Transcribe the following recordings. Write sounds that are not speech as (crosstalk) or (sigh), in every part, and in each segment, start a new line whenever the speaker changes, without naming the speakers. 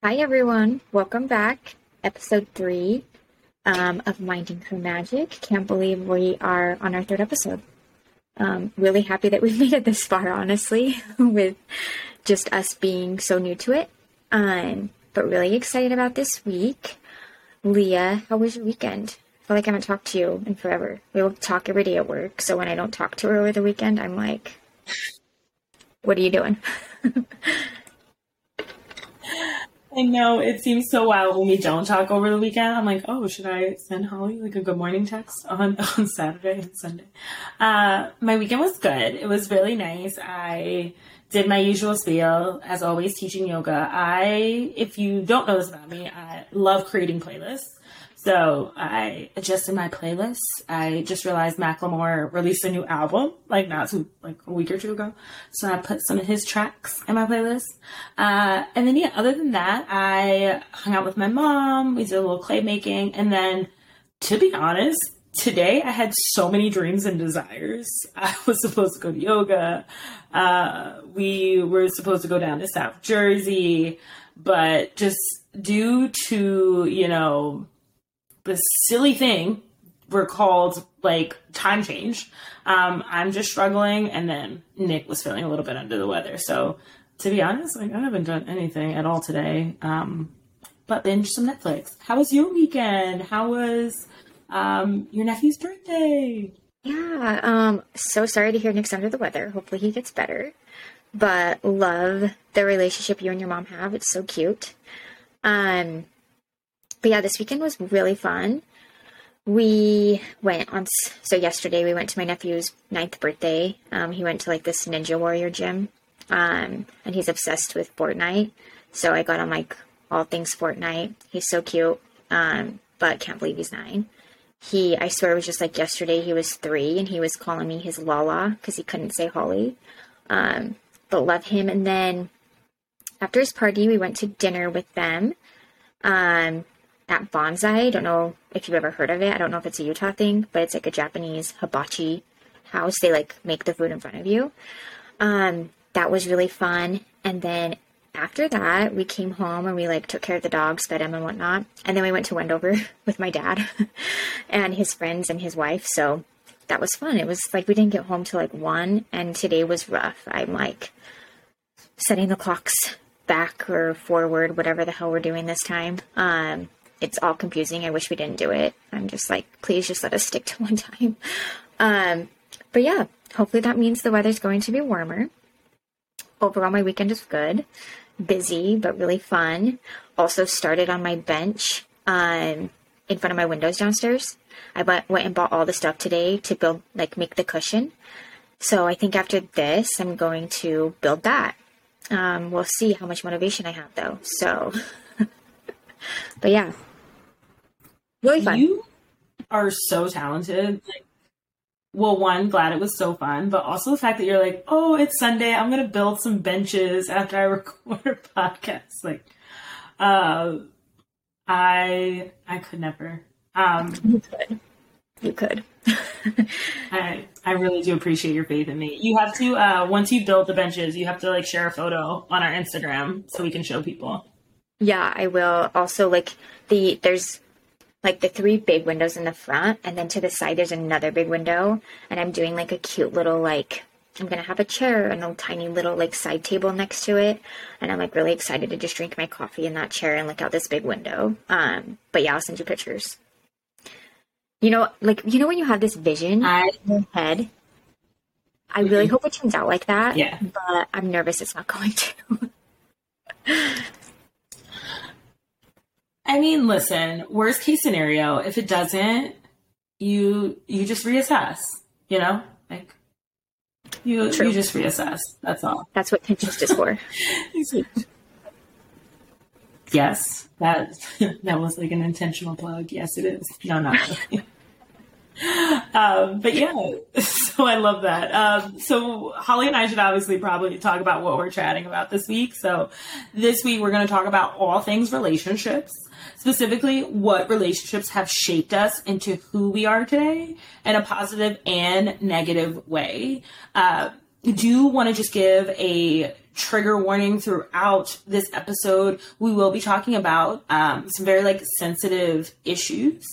Hi, everyone. Welcome back. Episode three um, of Minding Her Magic. Can't believe we are on our third episode. Um, really happy that we've (laughs) made it this far, honestly, (laughs) with just us being so new to it. Um, but really excited about this week. Leah, how was your weekend? I feel like I haven't talked to you in forever. We will talk every day at work, so when I don't talk to her over the weekend, I'm like, (sighs) what are you doing? (laughs)
I know it seems so wild when we don't talk over the weekend. I'm like, oh, should I send Holly like a good morning text on (laughs) on Saturday and Sunday? Uh, my weekend was good. It was really nice. I did my usual spiel as always, teaching yoga. I, if you don't know this about me, I love creating playlists. So I adjusted my playlist. I just realized Macklemore released a new album, like not too, like a week or two ago. So I put some of his tracks in my playlist. Uh, and then yeah, other than that, I hung out with my mom. We did a little clay making. And then to be honest, today I had so many dreams and desires. (laughs) I was supposed to go to yoga. Uh, we were supposed to go down to South Jersey, but just due to, you know, this silly thing were called like time change. Um, I'm just struggling, and then Nick was feeling a little bit under the weather. So, to be honest, like I haven't done anything at all today. Um, but binge some Netflix. How was your weekend? How was um, your nephew's birthday?
Yeah, um, so sorry to hear Nick's under the weather. Hopefully he gets better. But love the relationship you and your mom have. It's so cute. Um, but yeah, this weekend was really fun. We went on, so yesterday we went to my nephew's ninth birthday. Um, he went to like this Ninja Warrior gym, um, and he's obsessed with Fortnite. So I got him like all things Fortnite. He's so cute, um, but can't believe he's nine. He, I swear, it was just like yesterday. He was three, and he was calling me his Lala because he couldn't say Holly. Um, but love him. And then after his party, we went to dinner with them. Um, at Bonsai. I don't know if you've ever heard of it. I don't know if it's a Utah thing, but it's like a Japanese hibachi house. They like make the food in front of you. Um, that was really fun. And then after that, we came home and we like took care of the dogs, fed them and whatnot. And then we went to Wendover (laughs) with my dad (laughs) and his friends and his wife. So that was fun. It was like we didn't get home till like one, and today was rough. I'm like setting the clocks back or forward, whatever the hell we're doing this time. Um, it's all confusing. I wish we didn't do it. I'm just like, please just let us stick to (laughs) one time. Um, but yeah, hopefully that means the weather's going to be warmer. Overall, my weekend is good. Busy, but really fun. Also started on my bench um, in front of my windows downstairs. I went, went and bought all the stuff today to build, like, make the cushion. So I think after this, I'm going to build that. Um, we'll see how much motivation I have, though. So, (laughs) but yeah, Really fun.
You are so talented. Like, well, one, glad it was so fun, but also the fact that you're like, oh, it's Sunday. I'm gonna build some benches after I (laughs) record a podcast. Like, uh, I I could never. Um,
you could. You could. (laughs)
I I really do appreciate your faith in me. You have to uh, once you build the benches, you have to like share a photo on our Instagram so we can show people.
Yeah, I will. Also, like the there's like the three big windows in the front and then to the side there's another big window and i'm doing like a cute little like i'm gonna have a chair and a tiny little like side table next to it and i'm like really excited to just drink my coffee in that chair and look out this big window. Um but yeah i'll send you pictures. You know like you know when you have this vision I, in your head? I really hope it turns out like that
yeah.
but i'm nervous it's not (laughs) going to
I mean, listen, worst case scenario, if it doesn't, you you just reassess, you know? Like you True. you just reassess. That's all.
That's what Pinterest is for. (laughs)
yes. That (laughs) that was like an intentional plug. Yes, it is. No, not really. (laughs) um, but yeah, (laughs) I love that. Um, so Holly and I should obviously probably talk about what we're chatting about this week. So this week we're going to talk about all things relationships, specifically what relationships have shaped us into who we are today in a positive and negative way. Uh, do want to just give a trigger warning throughout this episode. We will be talking about um, some very like sensitive issues.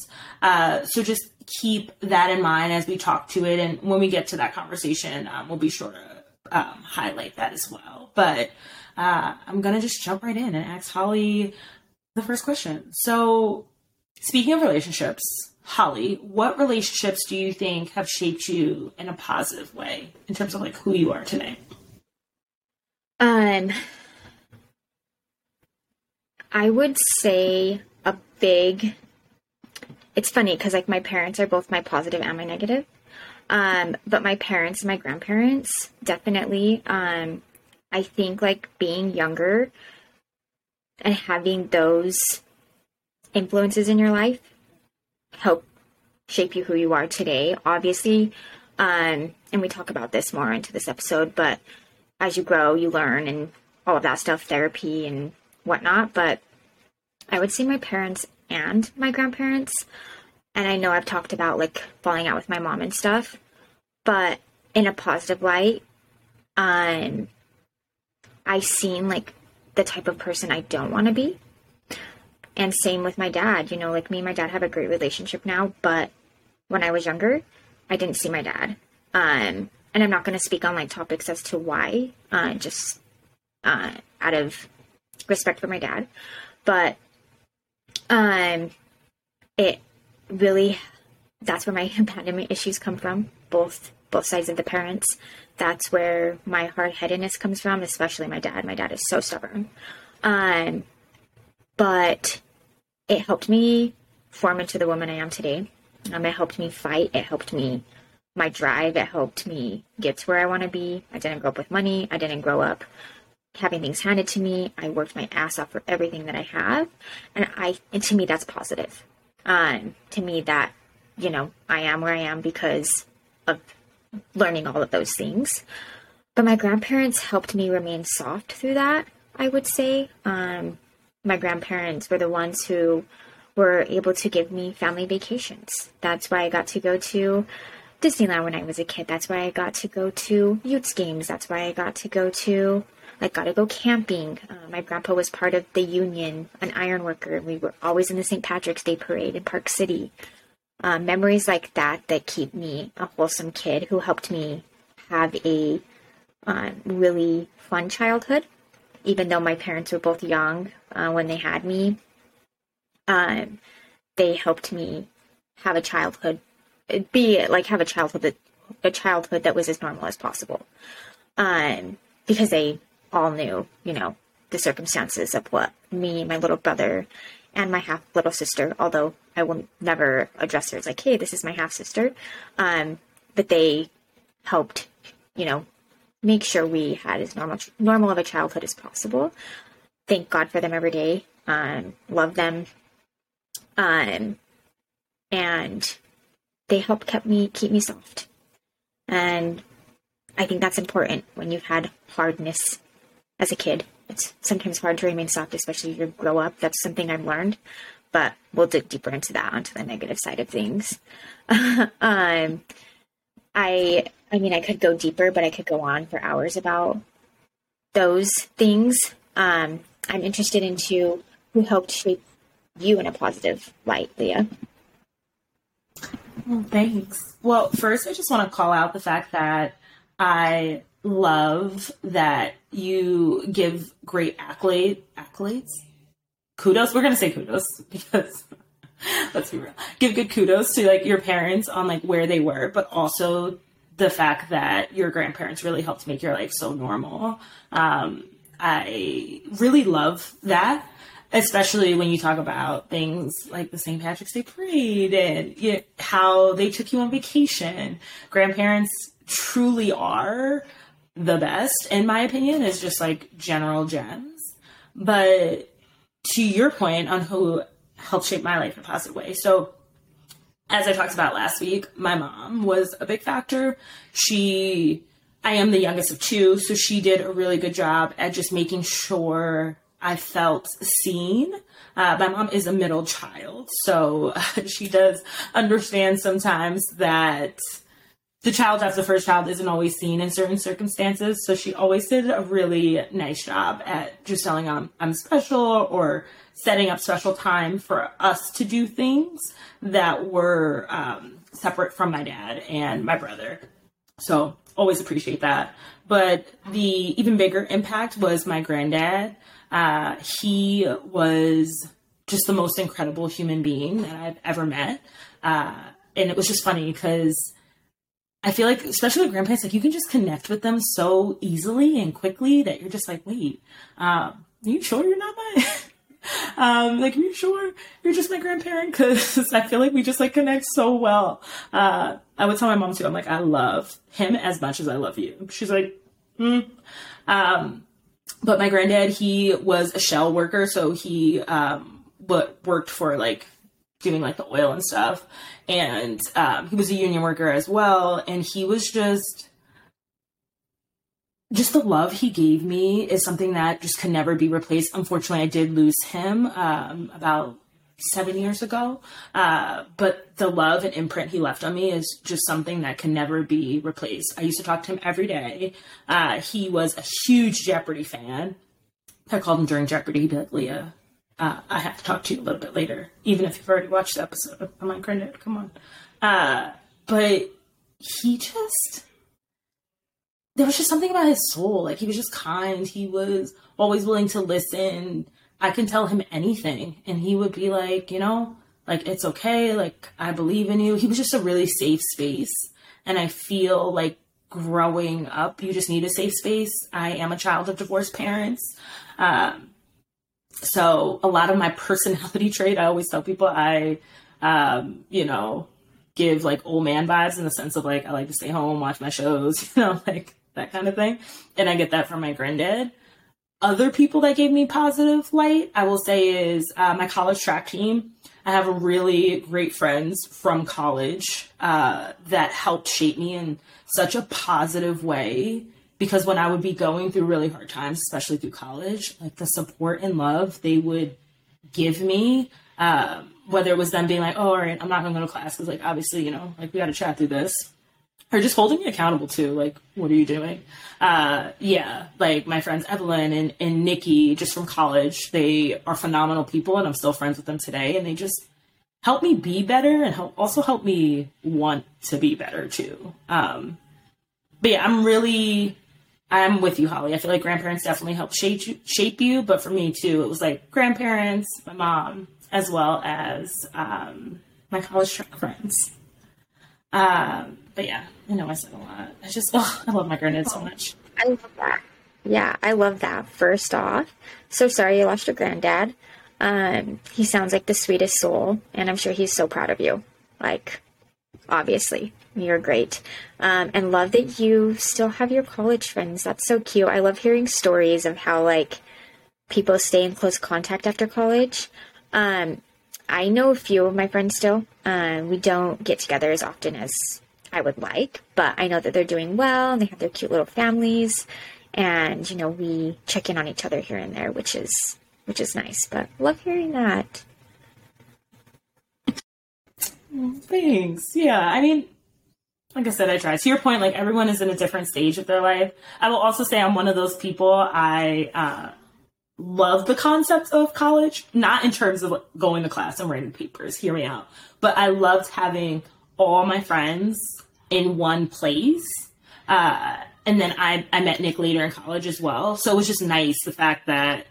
Uh, so just keep that in mind as we talk to it, and when we get to that conversation, um, we'll be sure to um, highlight that as well. But uh, I'm gonna just jump right in and ask Holly the first question. So, speaking of relationships, Holly, what relationships do you think have shaped you in a positive way in terms of like who you are today?
Um, I would say a big. It's funny because like my parents are both my positive and my negative. Um, but my parents and my grandparents definitely. Um, I think like being younger and having those influences in your life help shape you who you are today. Obviously, um, and we talk about this more into this episode, but as you grow, you learn and all of that stuff, therapy and whatnot. But I would say my parents and my grandparents, and I know I've talked about like falling out with my mom and stuff, but in a positive light, um, I seen like the type of person I don't want to be. And same with my dad. You know, like me and my dad have a great relationship now, but when I was younger, I didn't see my dad. Um, and I'm not going to speak on like topics as to why, uh, just uh, out of respect for my dad. But um, it really that's where my (laughs) abandonment issues come from. Both both sides of the parents. That's where my hard headedness comes from, especially my dad. My dad is so stubborn. Um, but it helped me form into the woman I am today. Um, it helped me fight. It helped me my drive. It helped me get to where I want to be. I didn't grow up with money. I didn't grow up having things handed to me. I worked my ass off for everything that I have, and I and to me that's positive. Um, to me that you know I am where I am because of learning all of those things. But my grandparents helped me remain soft through that. I would say. Um, my grandparents were the ones who were able to give me family vacations. That's why I got to go to Disneyland when I was a kid. That's why I got to go to Utes games. That's why I got to go to like got to go camping. Uh, my grandpa was part of the union, an iron worker. We were always in the St. Patrick's Day parade in Park City. Uh, memories like that that keep me a wholesome kid who helped me have a uh, really fun childhood. Even though my parents were both young uh, when they had me, um, they helped me have a childhood, be like have a childhood that a childhood that was as normal as possible. Um, because they all knew, you know, the circumstances of what me, my little brother, and my half little sister, although I will never address her as like, hey, this is my half sister. Um, but they helped, you know, make sure we had as normal normal of a childhood as possible. Thank God for them every day. Um, love them. Um, and they helped keep me keep me soft. And I think that's important when you've had hardness as a kid. It's sometimes hard to remain soft, especially if you grow up. That's something I've learned, but we'll dig deeper into that onto the negative side of things. (laughs) um, I, I mean, I could go deeper, but I could go on for hours about those things. Um, I'm interested into who helped shape you in a positive light, Leah.
Well, thanks. Well, first, I just want to call out the fact that I love that you give great accolade accolades. Kudos. We're gonna say kudos (laughs) because let's be real. Give good kudos to like your parents on like where they were, but also the fact that your grandparents really helped make your life so normal. Um, I really love that, especially when you talk about things like the St. Patrick's Day parade and you know, how they took you on vacation. Grandparents truly are the best, in my opinion, is just like general gems. But to your point on who helped shape my life in a positive way. So, as I talked about last week, my mom was a big factor. She, I am the youngest of two, so she did a really good job at just making sure I felt seen. Uh, my mom is a middle child, so (laughs) she does understand sometimes that the child after the first child isn't always seen in certain circumstances. So she always did a really nice job at just telling them I'm special or setting up special time for us to do things that were um, separate from my dad and my brother. So always appreciate that. But the even bigger impact was my granddad. Uh, he was just the most incredible human being that I've ever met. Uh, and it was just funny because I feel like, especially with grandparents, like you can just connect with them so easily and quickly that you're just like, wait, um, are you sure you're not my? (laughs) um, like, are you sure you're just my grandparent? Because (laughs) I feel like we just like connect so well. Uh, I would tell my mom too. I'm like, I love him as much as I love you. She's like, hmm. Um, but my granddad, he was a shell worker, so he um, worked for like doing like the oil and stuff. And um, he was a union worker as well. And he was just just the love he gave me is something that just can never be replaced. Unfortunately i did lose him um, about seven years ago. Uh, but the love and imprint he left on me is just something that can never be replaced. I used to talk to him every day. Uh, he was a huge jeopardy fan. I called him during jeopardy. He'd be like leah uh, I have to talk to you a little bit later, even if you've already watched the episode. I'm like, Granddad, come on. Uh, but he just, there was just something about his soul. Like, he was just kind. He was always willing to listen. I can tell him anything, and he would be like, you know, like, it's okay. Like, I believe in you. He was just a really safe space. And I feel like growing up, you just need a safe space. I am a child of divorced parents. Um, so a lot of my personality (laughs) trait, I always tell people I, um, you know, give like old man vibes in the sense of like I like to stay home, watch my shows, (laughs) you know, like that kind of thing. And I get that from my granddad. Other people that gave me positive light, I will say, is uh, my college track team. I have really great friends from college uh, that helped shape me in such a positive way because when I would be going through really hard times, especially through college, like the support and love they would give me, um, whether it was them being like, "Oh, all right, I'm not going to go to class," because like obviously, you know, like we got to chat through this, or just holding me accountable to, Like, what are you doing? Uh, yeah, like my friends Evelyn and and Nikki, just from college, they are phenomenal people, and I'm still friends with them today, and they just help me be better and help also help me want to be better too. Um, but yeah, I'm really I'm with you, Holly. I feel like grandparents definitely help shape you, shape you, but for me too, it was like grandparents, my mom, as well as um, my college friends. Um, but yeah, I know I said a lot. I just, (laughs) oh, I love my granddad so much.
I love that. Yeah, I love that. First off, so sorry you lost your granddad. Um, he sounds like the sweetest soul, and I'm sure he's so proud of you. Like, obviously. You're great. Um, and love that you still have your college friends. That's so cute. I love hearing stories of how, like, people stay in close contact after college. Um, I know a few of my friends still. Uh, we don't get together as often as I would like, but I know that they're doing well and they have their cute little families. And, you know, we check in on each other here and there, which is which is nice. But love hearing that.
Thanks. Yeah, I mean, like I said, I try. To your point, like everyone is in a different stage of their life. I will also say I'm one of those people. I uh, love the concept of college, not in terms of going to class and writing papers. Hear me out. But I loved having all my friends in one place. Uh, and then I, I met Nick later in college as well. So it was just nice the fact that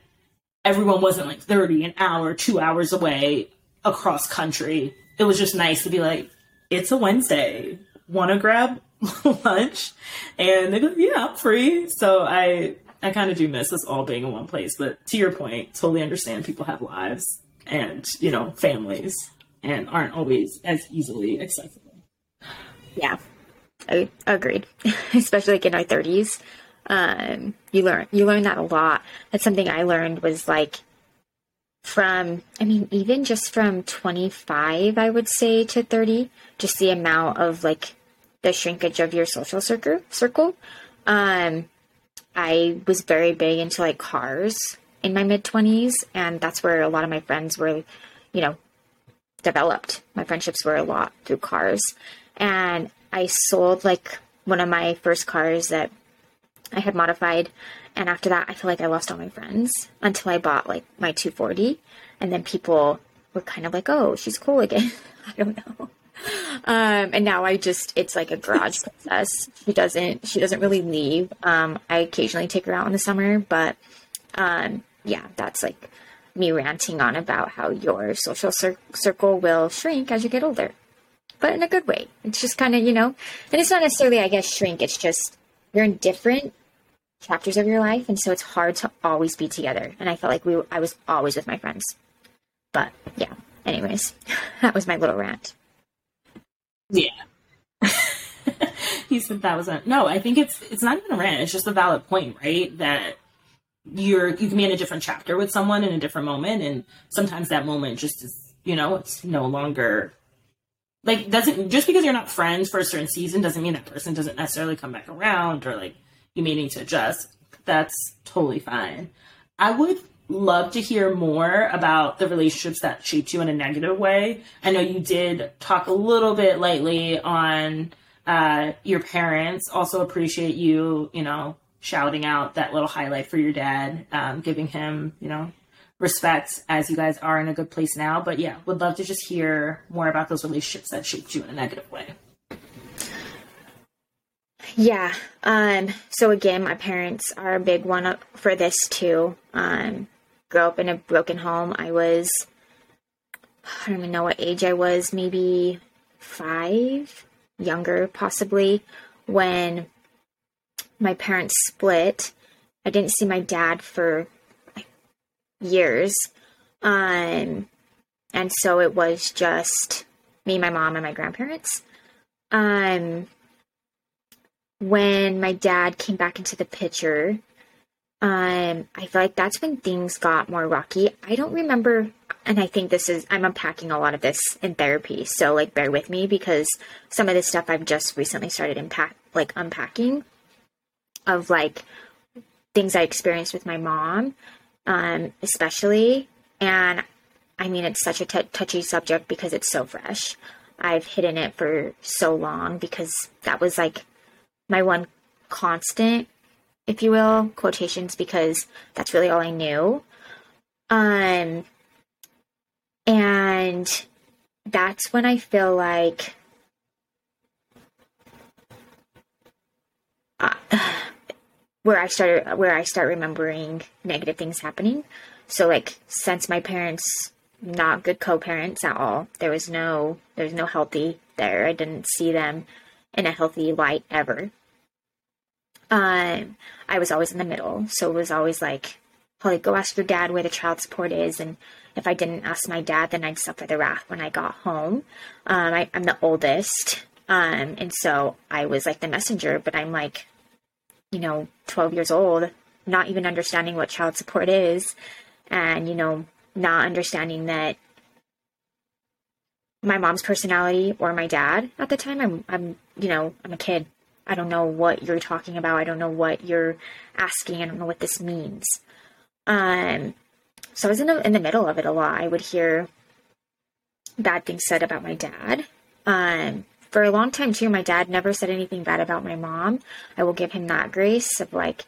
everyone wasn't like 30 an hour, two hours away across country. It was just nice to be like, it's a Wednesday want to grab (laughs) lunch, and they go, "Yeah, I'm free." So I I kind of do miss us all being in one place. But to your point, totally understand people have lives and you know families and aren't always as easily accessible.
Yeah, I agreed. (laughs) Especially like in our thirties, um, you learn you learn that a lot. That's something I learned was like from i mean even just from 25 i would say to 30 just the amount of like the shrinkage of your social circle circle um i was very big into like cars in my mid 20s and that's where a lot of my friends were you know developed my friendships were a lot through cars and I sold like one of my first cars that I had modified. And after that, I feel like I lost all my friends until I bought like my 240. And then people were kind of like, oh, she's cool again. (laughs) I don't know. Um, and now I just, it's like a garage (laughs) princess. She doesn't, she doesn't really leave. Um, I occasionally take her out in the summer, but, um, yeah, that's like me ranting on about how your social cir- circle will shrink as you get older, but in a good way. It's just kind of, you know, and it's not necessarily, I guess, shrink. It's just you're in different chapters of your life, and so it's hard to always be together. And I felt like we, I was always with my friends. But yeah, anyways, (laughs) that was my little rant.
Yeah. (laughs) he said that was a no. I think it's it's not even a rant. It's just a valid point, right? That you're you can be in a different chapter with someone in a different moment, and sometimes that moment just is you know it's no longer like doesn't just because you're not friends for a certain season doesn't mean that person doesn't necessarily come back around or like you may need to adjust. That's totally fine. I would love to hear more about the relationships that shaped you in a negative way. I know you did talk a little bit lately on uh, your parents. Also appreciate you, you know, shouting out that little highlight for your dad, um, giving him, you know, respect as you guys are in a good place now. But yeah, would love to just hear more about those relationships that shaped you in a negative way.
Yeah. Um, so again, my parents are a big one up for this too. Um, grew up in a broken home. I was, I don't even know what age I was, maybe five, younger possibly, when my parents split. I didn't see my dad for years. Um, and so it was just me, my mom, and my grandparents. Um, when my dad came back into the picture, um, I feel like that's when things got more rocky. I don't remember, and I think this is, I'm unpacking a lot of this in therapy, so like bear with me because some of this stuff I've just recently started impact, like unpacking of like things I experienced with my mom, um, especially. And I mean, it's such a t- touchy subject because it's so fresh. I've hidden it for so long because that was like my one constant, if you will, quotations, because that's really all I knew. Um, and that's when I feel like uh, (sighs) where I started where I start remembering negative things happening. So like since my parents not good co-parents at all, there was no there was no healthy there. I didn't see them in a healthy light ever. Um, I was always in the middle, so it was always like, "Holly, go ask your dad where the child support is." And if I didn't ask my dad, then I'd suffer the wrath when I got home. Um, I, I'm the oldest, um, and so I was like the messenger. But I'm like, you know, 12 years old, not even understanding what child support is, and, you know, not understanding that my mom's personality or my dad at the time, I'm, I'm, you know, I'm a kid. I don't know what you're talking about. I don't know what you're asking. I don't know what this means. Um, so I was in the, in the middle of it a lot. I would hear bad things said about my dad. Um, for a long time too, my dad never said anything bad about my mom. I will give him that grace of like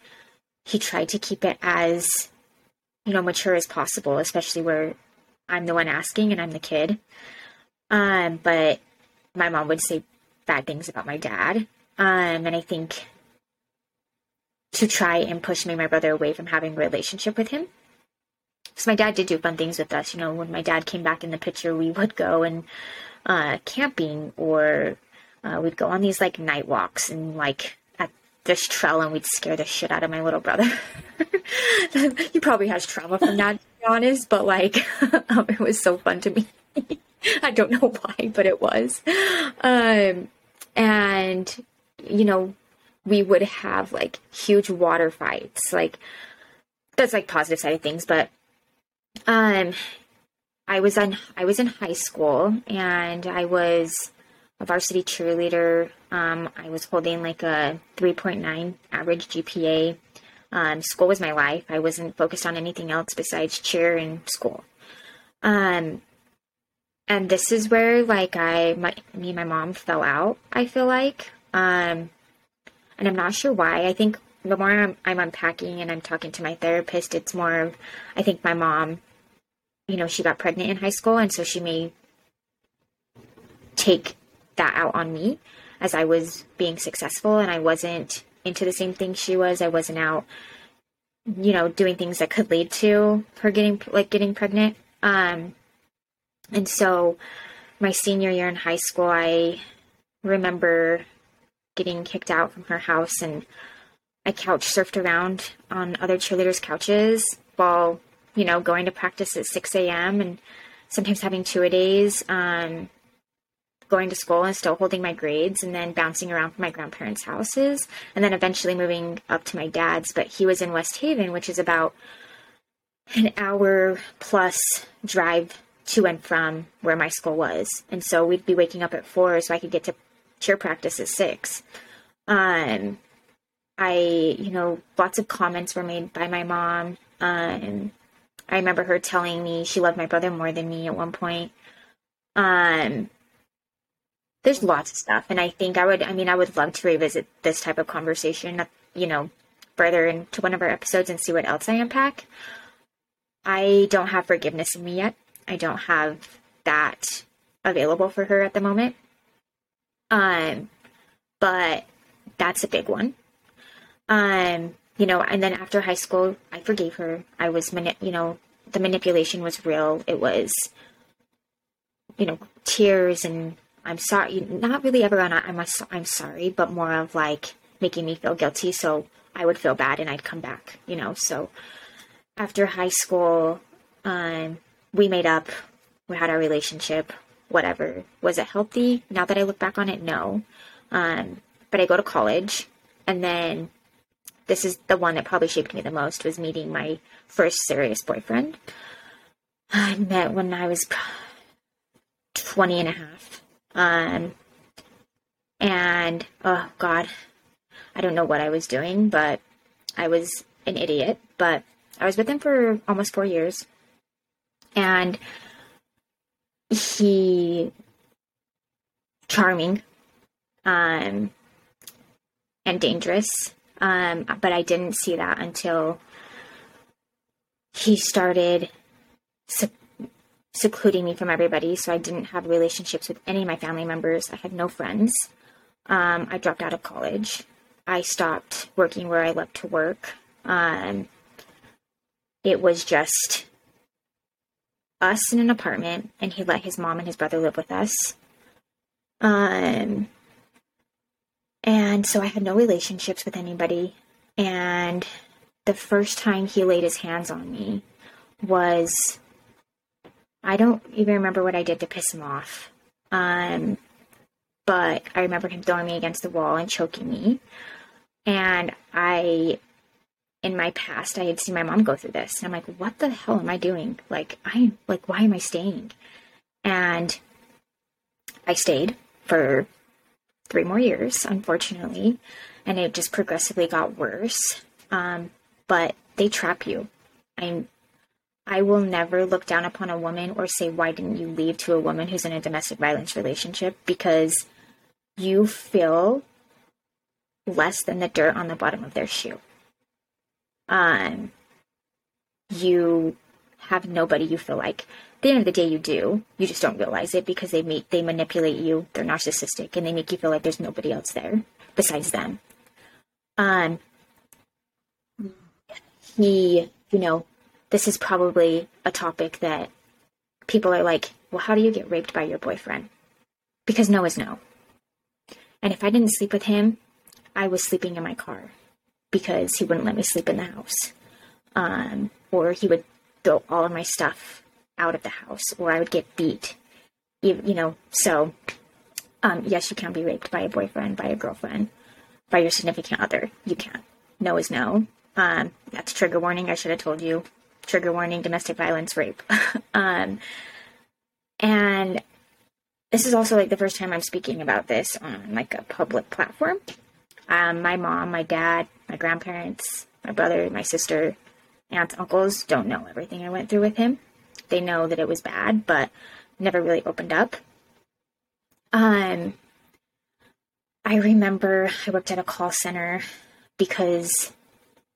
he tried to keep it as you know mature as possible, especially where I'm the one asking and I'm the kid. Um, but my mom would say bad things about my dad. Um, and I think to try and push me and my brother away from having a relationship with him. Because my dad did do fun things with us. You know, when my dad came back in the picture, we would go and uh, camping or uh, we'd go on these like night walks and like at this trail and we'd scare the shit out of my little brother. (laughs) he probably has trauma from that, to be honest, but like (laughs) um, it was so fun to me. (laughs) I don't know why, but it was. Um, and you know, we would have like huge water fights. Like that's like positive side of things, but um I was on I was in high school and I was a varsity cheerleader. Um, I was holding like a 3.9 average GPA. Um, school was my life. I wasn't focused on anything else besides cheer and school. Um, and this is where like I my me and my mom fell out. I feel like, um, and I'm not sure why. I think the more I'm, I'm unpacking and I'm talking to my therapist, it's more of I think my mom, you know, she got pregnant in high school, and so she may take that out on me as I was being successful and I wasn't into the same thing she was. I wasn't out, you know, doing things that could lead to her getting like getting pregnant. Um, and so my senior year in high school, I remember getting kicked out from her house and I couch surfed around on other cheerleaders' couches while, you know, going to practice at 6 a.m. and sometimes having two a days. Um, going to school and still holding my grades and then bouncing around from my grandparents' houses and then eventually moving up to my dad's. But he was in West Haven, which is about an hour plus drive to and from where my school was. And so we'd be waking up at four so I could get to cheer practice at six. Um, I, you know, lots of comments were made by my mom. Um, I remember her telling me she loved my brother more than me at one point. Um, there's lots of stuff and i think i would i mean i would love to revisit this type of conversation you know further into one of our episodes and see what else i unpack i don't have forgiveness in me yet i don't have that available for her at the moment um but that's a big one. Um you know and then after high school i forgave her. I was mani- you know the manipulation was real. It was you know tears and I'm sorry, not really ever on I'm, a, I'm sorry, but more of like making me feel guilty. So I would feel bad and I'd come back, you know. So after high school, um, we made up, we had our relationship, whatever. Was it healthy? Now that I look back on it, no. Um, but I go to college and then this is the one that probably shaped me the most was meeting my first serious boyfriend. I met when I was 20 and a half um, and oh God, I don't know what I was doing, but I was an idiot. But I was with him for almost four years, and he charming, um, and dangerous. Um, but I didn't see that until he started secluding me from everybody. So I didn't have relationships with any of my family members. I had no friends. Um, I dropped out of college. I stopped working where I loved to work. Um, it was just us in an apartment, and he let his mom and his brother live with us. Um, and so I had no relationships with anybody. And the first time he laid his hands on me was I don't even remember what I did to piss him off. Um, but I remember him throwing me against the wall and choking me. And I, in my past, I had seen my mom go through this. And I'm like, what the hell am I doing? Like, I, like, why am I staying? And I stayed for three more years, unfortunately. And it just progressively got worse. Um, but they trap you. I'm I will never look down upon a woman or say, why didn't you leave to a woman who's in a domestic violence relationship? Because you feel less than the dirt on the bottom of their shoe. Um, you have nobody you feel like. At the end of the day, you do. You just don't realize it because they make they manipulate you. They're narcissistic and they make you feel like there's nobody else there besides them. Um, he, you know, this is probably a topic that people are like, well, how do you get raped by your boyfriend? Because no is no. And if I didn't sleep with him, I was sleeping in my car because he wouldn't let me sleep in the house. Um, or he would throw all of my stuff out of the house, or I would get beat. You, you know, so um, yes, you can be raped by a boyfriend, by a girlfriend, by your significant other. You can. No is no. Um, that's trigger warning. I should have told you trigger warning domestic violence rape (laughs) um, and this is also like the first time i'm speaking about this on like a public platform um, my mom my dad my grandparents my brother my sister aunts uncles don't know everything i went through with him they know that it was bad but never really opened up. Um, I remember I worked at a call center because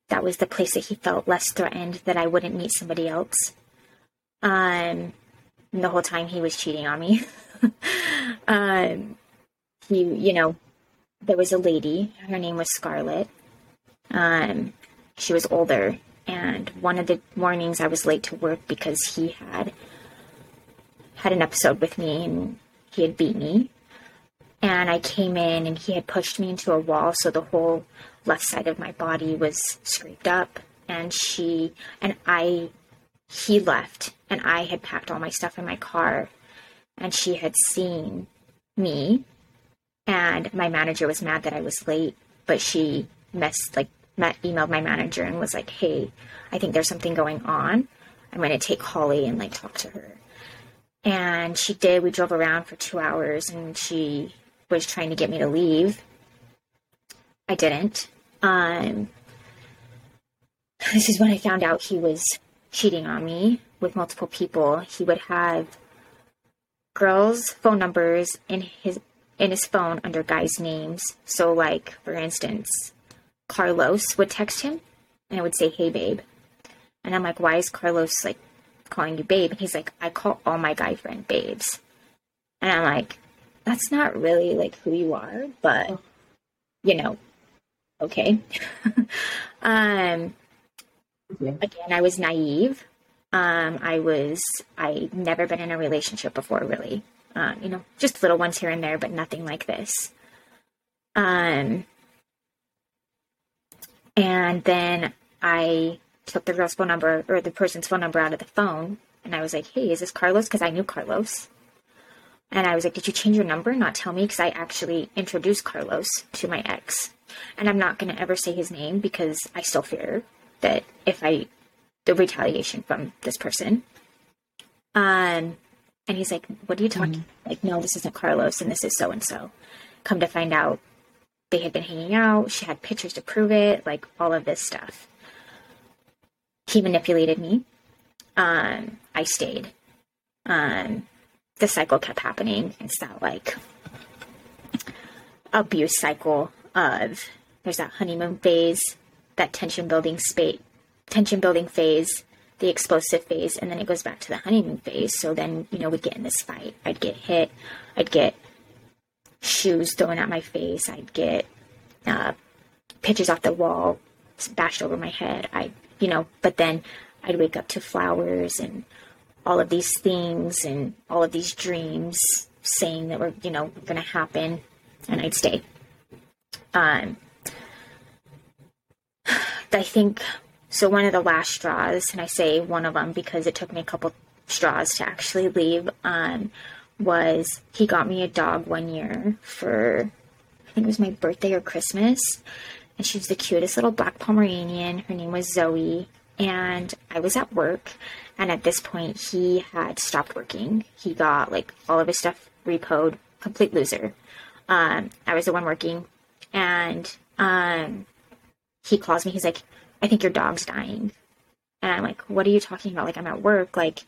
that was the place that he felt less threatened that I wouldn't meet somebody else. Um, the whole time he was cheating on me. (laughs) um, he, you know, there was a lady. Her name was Scarlett. Um, she was older, and one of the mornings I was late to work because he had had an episode with me and he had beat me. And I came in and he had pushed me into a wall, so the whole left side of my body was scraped up. And she and I, he left, and I had packed all my stuff in my car, and she had seen me. And my manager was mad that I was late, but she messed like met, emailed my manager and was like, "Hey, I think there's something going on. I'm going to take Holly and like talk to her." And she did. We drove around for two hours, and she was trying to get me to leave. I didn't. Um, this is when I found out he was cheating on me with multiple people. He would have girls' phone numbers in his in his phone under guys' names. So, like for instance, Carlos would text him, and it would say, "Hey, babe," and I'm like, "Why is Carlos like calling you babe?" And he's like, "I call all my guy friend babes," and I'm like, "That's not really like who you are, but you know, okay." (laughs) um, again, I was naive. Um, I was I never been in a relationship before, really. Um, you know, just little ones here and there, but nothing like this. Um, and then I took the girl's phone number or the person's phone number out of the phone, and I was like, "Hey, is this Carlos?" Because I knew Carlos. And I was like, "Did you change your number? Not tell me?" Because I actually introduced Carlos to my ex, and I'm not going to ever say his name because I still fear that if I the retaliation from this person. Um, and he's like, "What are you talking?" Mm-hmm. Like, no, this isn't Carlos, and this is so and so. Come to find out, they had been hanging out. She had pictures to prove it. Like all of this stuff. He manipulated me. Um, I stayed. Um, the cycle kept happening. It's that like abuse cycle of there's that honeymoon phase, that tension building space, tension building phase, the explosive phase, and then it goes back to the honeymoon phase. So then, you know, we'd get in this fight. I'd get hit. I'd get shoes thrown at my face. I'd get uh, pictures off the wall bashed over my head. I, you know, but then I'd wake up to flowers and all of these things and all of these dreams saying that were, you know, going to happen, and I'd stay. Um, (sighs) I think so one of the last straws, and I say one of them because it took me a couple straws to actually leave, um, was he got me a dog one year for, I think it was my birthday or Christmas. And she was the cutest little black Pomeranian. Her name was Zoe. And I was at work. And at this point, he had stopped working. He got like all of his stuff repoed, complete loser. Um, I was the one working. And um, he calls me. He's like, I think your dog's dying. And I'm like, what are you talking about? Like, I'm at work. Like,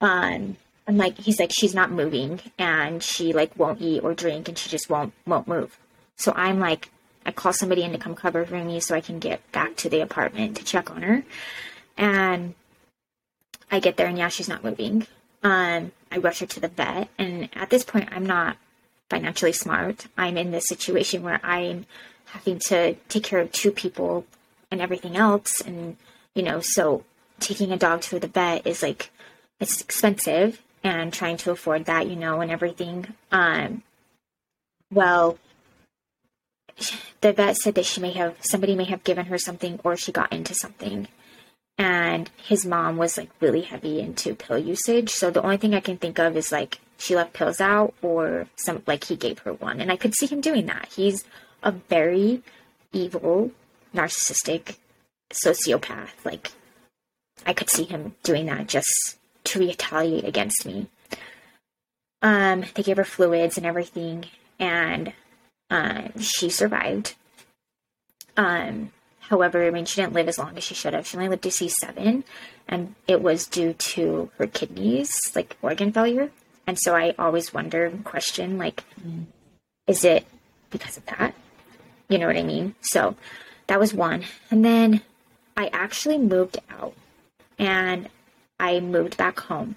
um, I'm like, he's like, she's not moving and she like won't eat or drink and she just won't, won't move. So I'm like, I call somebody in to come cover for me so I can get back to the apartment to check on her. And I get there and yeah, she's not moving. Um, I rush her to the vet. And at this point, I'm not financially smart. I'm in this situation where I'm having to take care of two people and everything else. And, you know, so taking a dog to the vet is like, it's expensive and trying to afford that, you know, and everything. Um, well, the vet said that she may have, somebody may have given her something or she got into something. And his mom was like really heavy into pill usage. So the only thing I can think of is like she left pills out or some, like he gave her one. And I could see him doing that. He's a very evil narcissistic sociopath. Like, I could see him doing that just to retaliate against me. Um, they gave her fluids and everything, and um, she survived. Um, however, I mean, she didn't live as long as she should have. She only lived to see seven, and it was due to her kidneys, like organ failure. And so I always wonder and question, like, is it because of that? You know what I mean? So that was one. And then I actually moved out and I moved back home.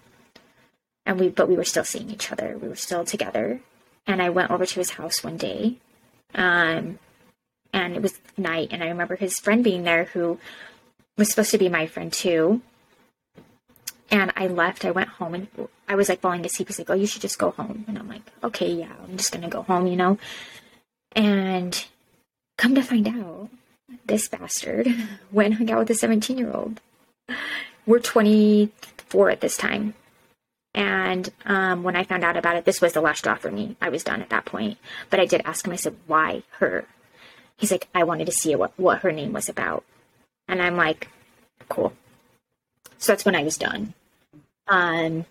And we, but we were still seeing each other. We were still together. And I went over to his house one day. Um, and it was night. And I remember his friend being there who was supposed to be my friend too. And I left. I went home and I was like falling asleep. He's like, Oh, you should just go home. And I'm like, Okay, yeah, I'm just going to go home, you know? And come to find out, this bastard (laughs) went hung out with a 17 year old. We're 24 at this time. And um, when I found out about it, this was the last straw for me. I was done at that point. But I did ask him, I said, why her? He's like, I wanted to see what, what her name was about. And I'm like, cool. So that's when I was done. Um,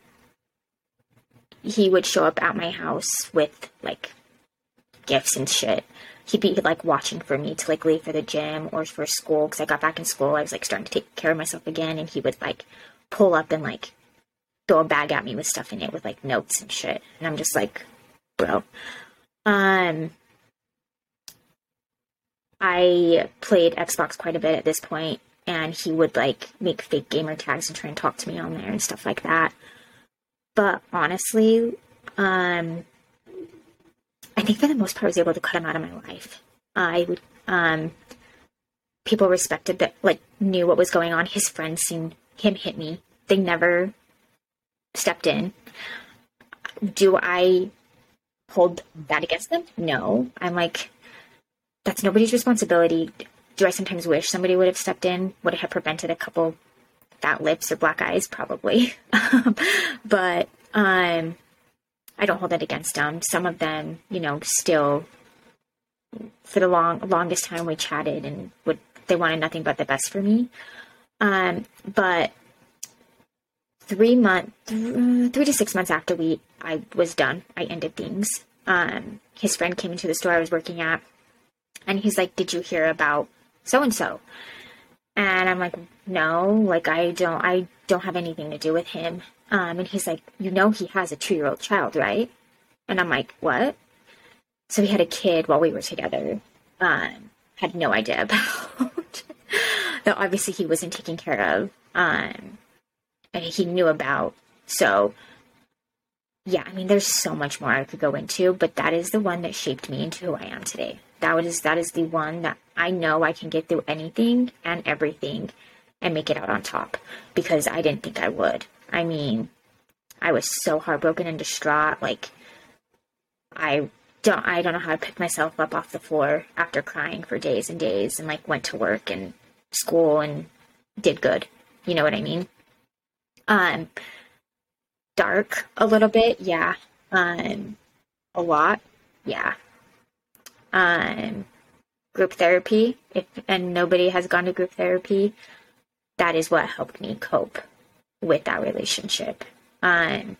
he would show up at my house with like gifts and shit he'd be like watching for me to like leave for the gym or for school because I got back in school. I was like starting to take care of myself again, and he would like pull up and like throw a bag at me with stuff in it with like notes and shit. And I'm just like, bro. Um, I played Xbox quite a bit at this point, and he would like make fake gamer tags and try and talk to me on there and stuff like that. But honestly, um, I think for the most part, I was able to cut him out of my life. I would, um, people respected that, like, knew what was going on. His friends seen him hit me. They never stepped in. Do I hold that against them? No. I'm like, that's nobody's responsibility. Do I sometimes wish somebody would have stepped in? Would it have prevented a couple fat lips or black eyes? Probably. (laughs) but, um, I don't hold it against them. Some of them, you know, still for the long longest time we chatted and would they wanted nothing but the best for me. Um, but three month, th- three to six months after we I was done, I ended things. Um, his friend came into the store I was working at, and he's like, "Did you hear about so and so?" And I'm like, "No, like I don't, I don't have anything to do with him." Um, and he's like, You know, he has a two year old child, right? And I'm like, What? So he had a kid while we were together. Um, had no idea (laughs) about. that obviously he wasn't taken care of. Um, and he knew about. So, yeah, I mean, there's so much more I could go into, but that is the one that shaped me into who I am today. That is that is the one that I know I can get through anything and everything and make it out on top because I didn't think I would. I mean, I was so heartbroken and distraught. Like, I don't, I don't know how I picked myself up off the floor after crying for days and days, and like went to work and school and did good. You know what I mean? Um, dark a little bit, yeah. Um, a lot, yeah. Um, group therapy, if and nobody has gone to group therapy, that is what helped me cope with that relationship. Um,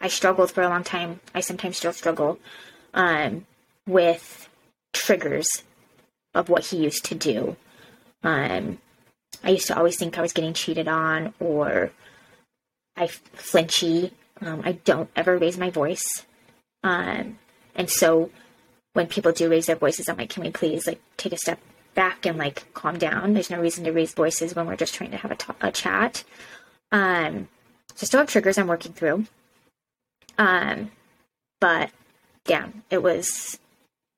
I struggled for a long time. I sometimes still struggle um, with triggers of what he used to do. Um, I used to always think I was getting cheated on, or I flinchy. Um, I don't ever raise my voice, um, and so when people do raise their voices, I'm like, can we please like take a step back and like calm down? There's no reason to raise voices when we're just trying to have a, t- a chat. Um, so still have triggers I'm working through. Um, but yeah, it was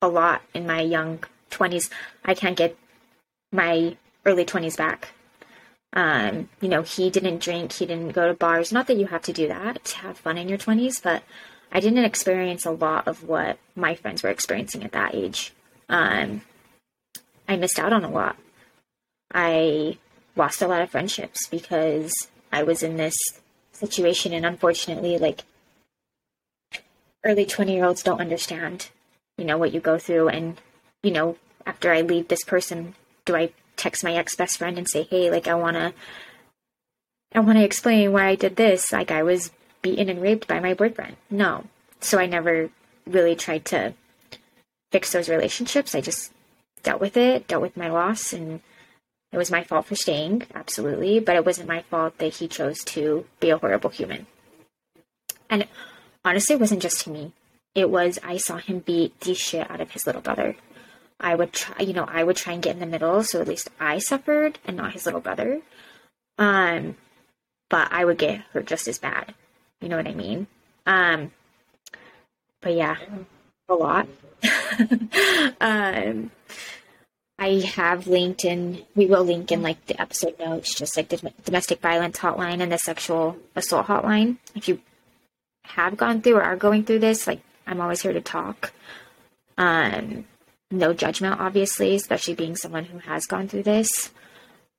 a lot in my young 20s. I can't get my early 20s back. Um, you know, he didn't drink, he didn't go to bars. Not that you have to do that to have fun in your 20s, but I didn't experience a lot of what my friends were experiencing at that age. Um, I missed out on a lot. I lost a lot of friendships because I was in this situation, and unfortunately, like early 20 year olds don't understand, you know, what you go through. And, you know, after I leave this person, do I text my ex best friend and say, hey, like, I want to. I want to explain why I did this. Like, I was beaten and raped by my boyfriend. No. So I never really tried to fix those relationships. I just dealt with it, dealt with my loss, and it was my fault for staying, absolutely, but it wasn't my fault that he chose to be a horrible human. And honestly, it wasn't just to me. It was I saw him beat the shit out of his little brother. I would try, you know, I would try and get in the middle, so at least I suffered and not his little brother. Um, but I would get hurt just as bad. You know what I mean? Um, but yeah, a lot. (laughs) um, I have linked in, we will link in like the episode notes, just like the domestic violence hotline and the sexual assault hotline. If you have gone through or are going through this, like I'm always here to talk. Um, no judgment, obviously, especially being someone who has gone through this.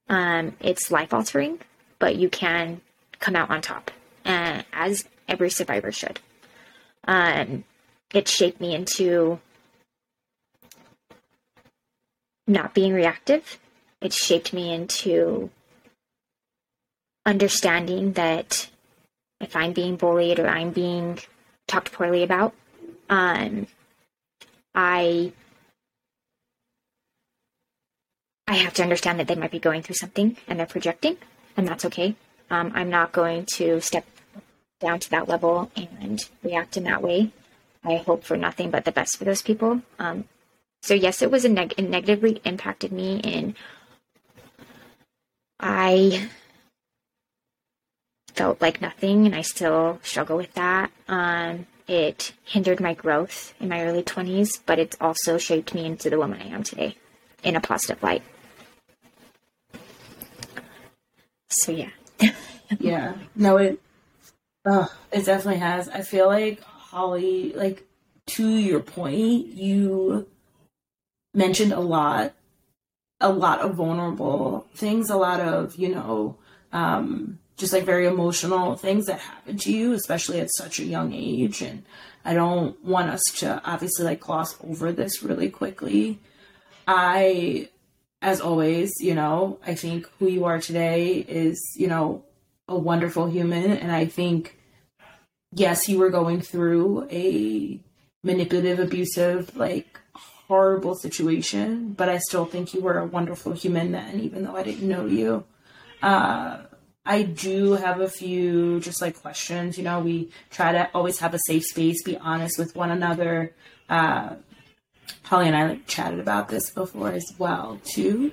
Um, it's life altering, but you can come out on top, uh, as every survivor should. Um, it shaped me into not being reactive. It shaped me into understanding that if I'm being bullied or I'm being talked poorly about, um, I I have to understand that they might be going through something and they're projecting, and that's okay. Um, I'm not going to step down to that level and react in that way. I hope for nothing but the best for those people. Um, so yes, it was a neg- it negatively impacted me, and I felt like nothing, and I still struggle with that. Um, it hindered my growth in my early 20s, but it's also shaped me into the woman I am today in a positive light. So yeah. (laughs)
yeah. No, it uh, it definitely has. I feel like Holly, like to your point, you mentioned a lot a lot of vulnerable things, a lot of, you know, um, just like very emotional things that happen to you, especially at such a young age. And I don't want us to obviously like gloss over this really quickly. I as always, you know, I think who you are today is, you know, a wonderful human. And I think, yes, you were going through a manipulative, abusive, like horrible situation, but I still think you were a wonderful human then, even though I didn't know you. Uh, I do have a few just like questions. You know, we try to always have a safe space, be honest with one another. Uh, Holly and I like chatted about this before as well too.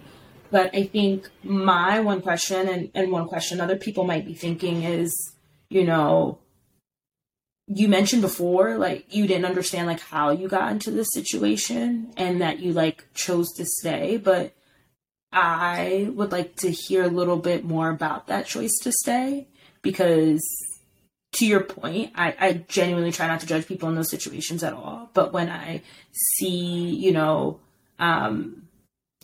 But I think my one question and, and one question other people might be thinking is, you know, you mentioned before like you didn't understand like how you got into this situation and that you like chose to stay, but I would like to hear a little bit more about that choice to stay because to your point, I, I genuinely try not to judge people in those situations at all. But when I see, you know, um,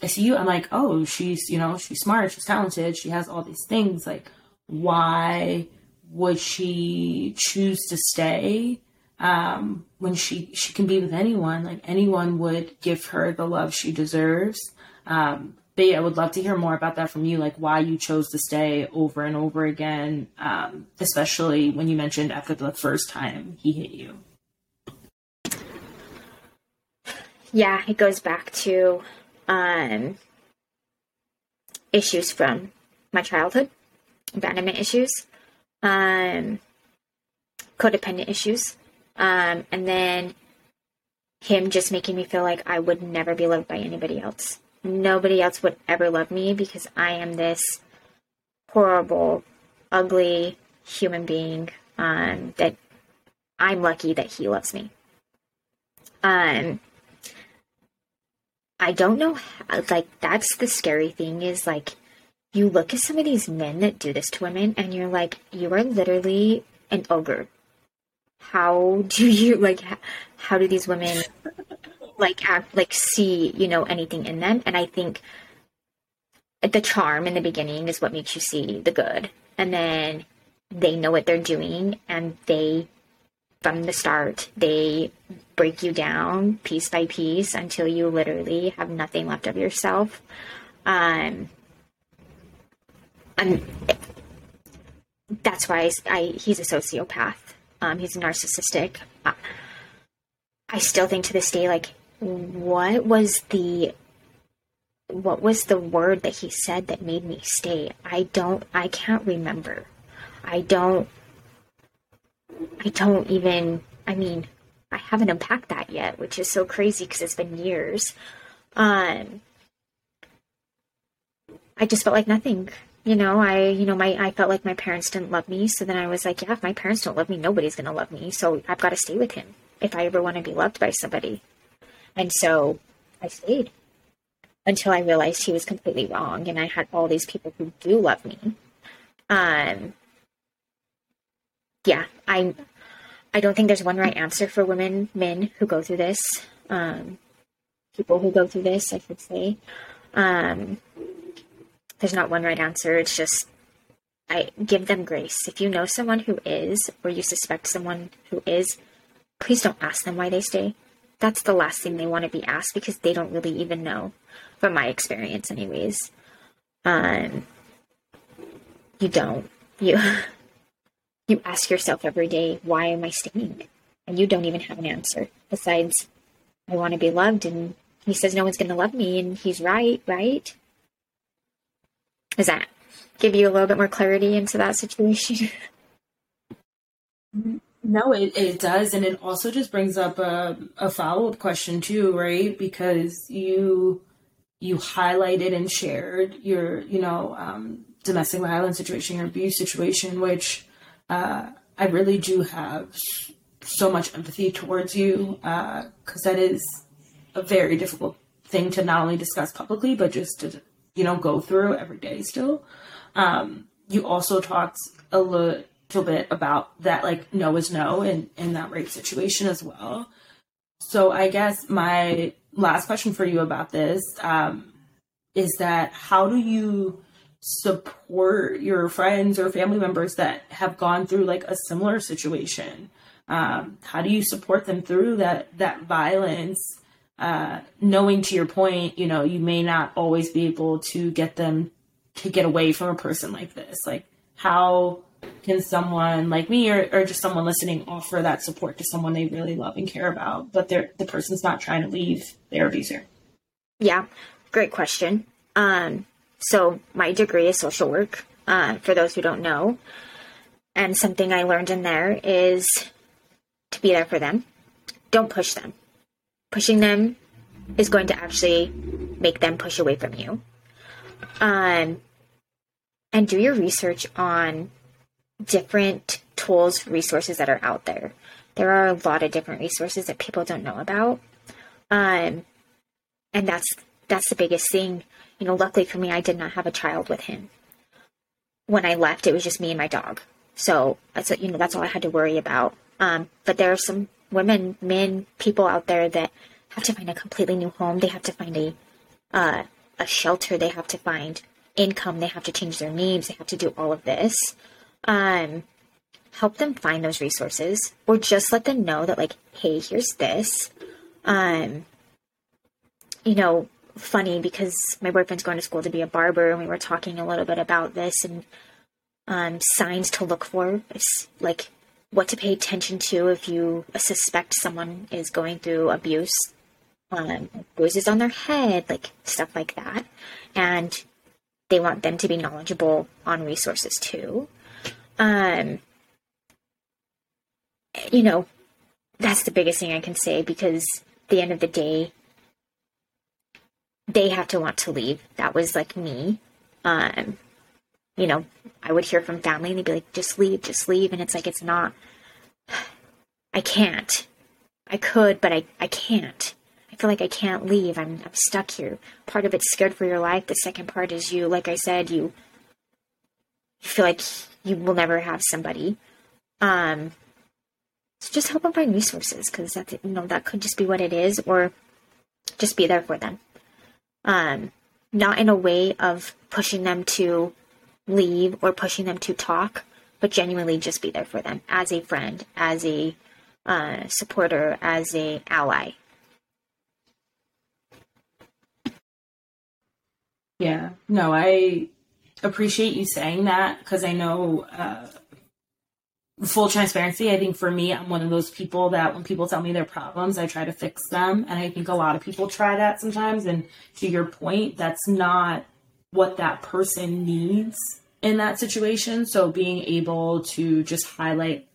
I see you, I'm like, oh, she's, you know, she's smart, she's talented, she has all these things. Like, why would she choose to stay um, when she she can be with anyone? Like anyone would give her the love she deserves. Um, but yeah, I would love to hear more about that from you, like why you chose to stay over and over again, um, especially when you mentioned after the first time he hit you.
Yeah, it goes back to um, issues from my childhood, abandonment issues, um, codependent issues, um, and then him just making me feel like I would never be loved by anybody else nobody else would ever love me because I am this horrible, ugly human being. Um, that I'm lucky that he loves me. Um, I don't know how, like, that's the scary thing is like, you look at some of these men that do this to women and you're like, you are literally an ogre. How do (laughs) you, like, how do these women like act like see you know anything in them? And i think the charm in the beginning is what makes you see the good. And then they know what they're doing and they from the start they break you down piece by piece until you literally have nothing left of yourself. Um and that's why I, I he's a sociopath um he's narcissistic uh, I still think to this day like what was the what was the word that he said that made me stay? I don't I can't remember. I don't I don't even, I mean, I haven't unpacked that yet, which is so crazy because it's been years. Um, I just felt like nothing. You know, I, you know, my, I felt like my parents didn't love me. So then I was like, yeah, if my parents don't love me, nobody's going to love me. So I've got to stay with him if I ever want to be loved by somebody. And so I stayed until I realized he was completely wrong and I had all these people who do love me. Um, yeah, I I don't think there's one right answer for women, men who go through this. Um, people who go through this, I should say. Um, there's not one right answer. It's just I give them grace. If you know someone who is, or you suspect someone who is, please don't ask them why they stay. That's the last thing they want to be asked because they don't really even know, from my experience, anyways. Um, you don't. You (laughs) you ask yourself every day, why am I staying? And you don't even have an answer besides, I want to be loved. And he says no one's going to love me, and he's right, right? Does that give you a little bit more clarity into that situation? (laughs)
No, it, it does. And it also just brings up a, a follow up question, too, right? Because you you highlighted and shared your, you know, um, domestic violence situation, your abuse situation, which uh, I really do have so much empathy towards you because uh, that is a very difficult thing to not only discuss publicly, but just to, you know, go through every day still. Um, you also talked a little bit about that, like, no is no in, in that rape situation as well. So I guess my last question for you about this um, is that how do you support your friends or family members that have gone through like a similar situation? Um, how do you support them through that that violence? Uh, knowing to your point, you know, you may not always be able to get them to get away from a person like this. Like, how can someone like me or, or just someone listening offer that support to someone they really love and care about, but they're, the person's not trying to leave their abuser?
Yeah, great question. Um, so my degree is social work, uh, for those who don't know. And something I learned in there is to be there for them. Don't push them. Pushing them is going to actually make them push away from you. Um, and do your research on different tools, resources that are out there. There are a lot of different resources that people don't know about. Um, and that's that's the biggest thing you know, luckily for me, I did not have a child with him. When I left, it was just me and my dog. So that's you know that's all I had to worry about. Um, but there are some women, men, people out there that have to find a completely new home. They have to find a uh, a shelter. They have to find income. They have to change their names. They have to do all of this. Um, help them find those resources, or just let them know that like, hey, here's this. Um, you know, funny because my boyfriend's going to school to be a barber, and we were talking a little bit about this and um, signs to look for. It's like what to pay attention to if you suspect someone is going through abuse, um, bruises on their head, like stuff like that. And they want them to be knowledgeable on resources too. Um, you know, that's the biggest thing I can say because the end of the day, they have to want to leave. That was like me. Um, you know, I would hear from family and they'd be like, just leave, just leave. And it's like, it's not, I can't. I could, but I, I can't. I feel like I can't leave. I'm, I'm stuck here. Part of it's scared for your life. The second part is you, like I said, you, you feel like you will never have somebody. Um, so just help them find resources because that, you know, that could just be what it is or just be there for them um, not in a way of pushing them to leave or pushing them to talk, but genuinely just be there for them as a friend, as a uh, supporter, as a ally.
Yeah, no, I appreciate you saying that because I know uh, full transparency, I think for me, I'm one of those people that when people tell me their problems, I try to fix them. And I think a lot of people try that sometimes. And to your point, that's not what that person needs in that situation. So being able to just highlight,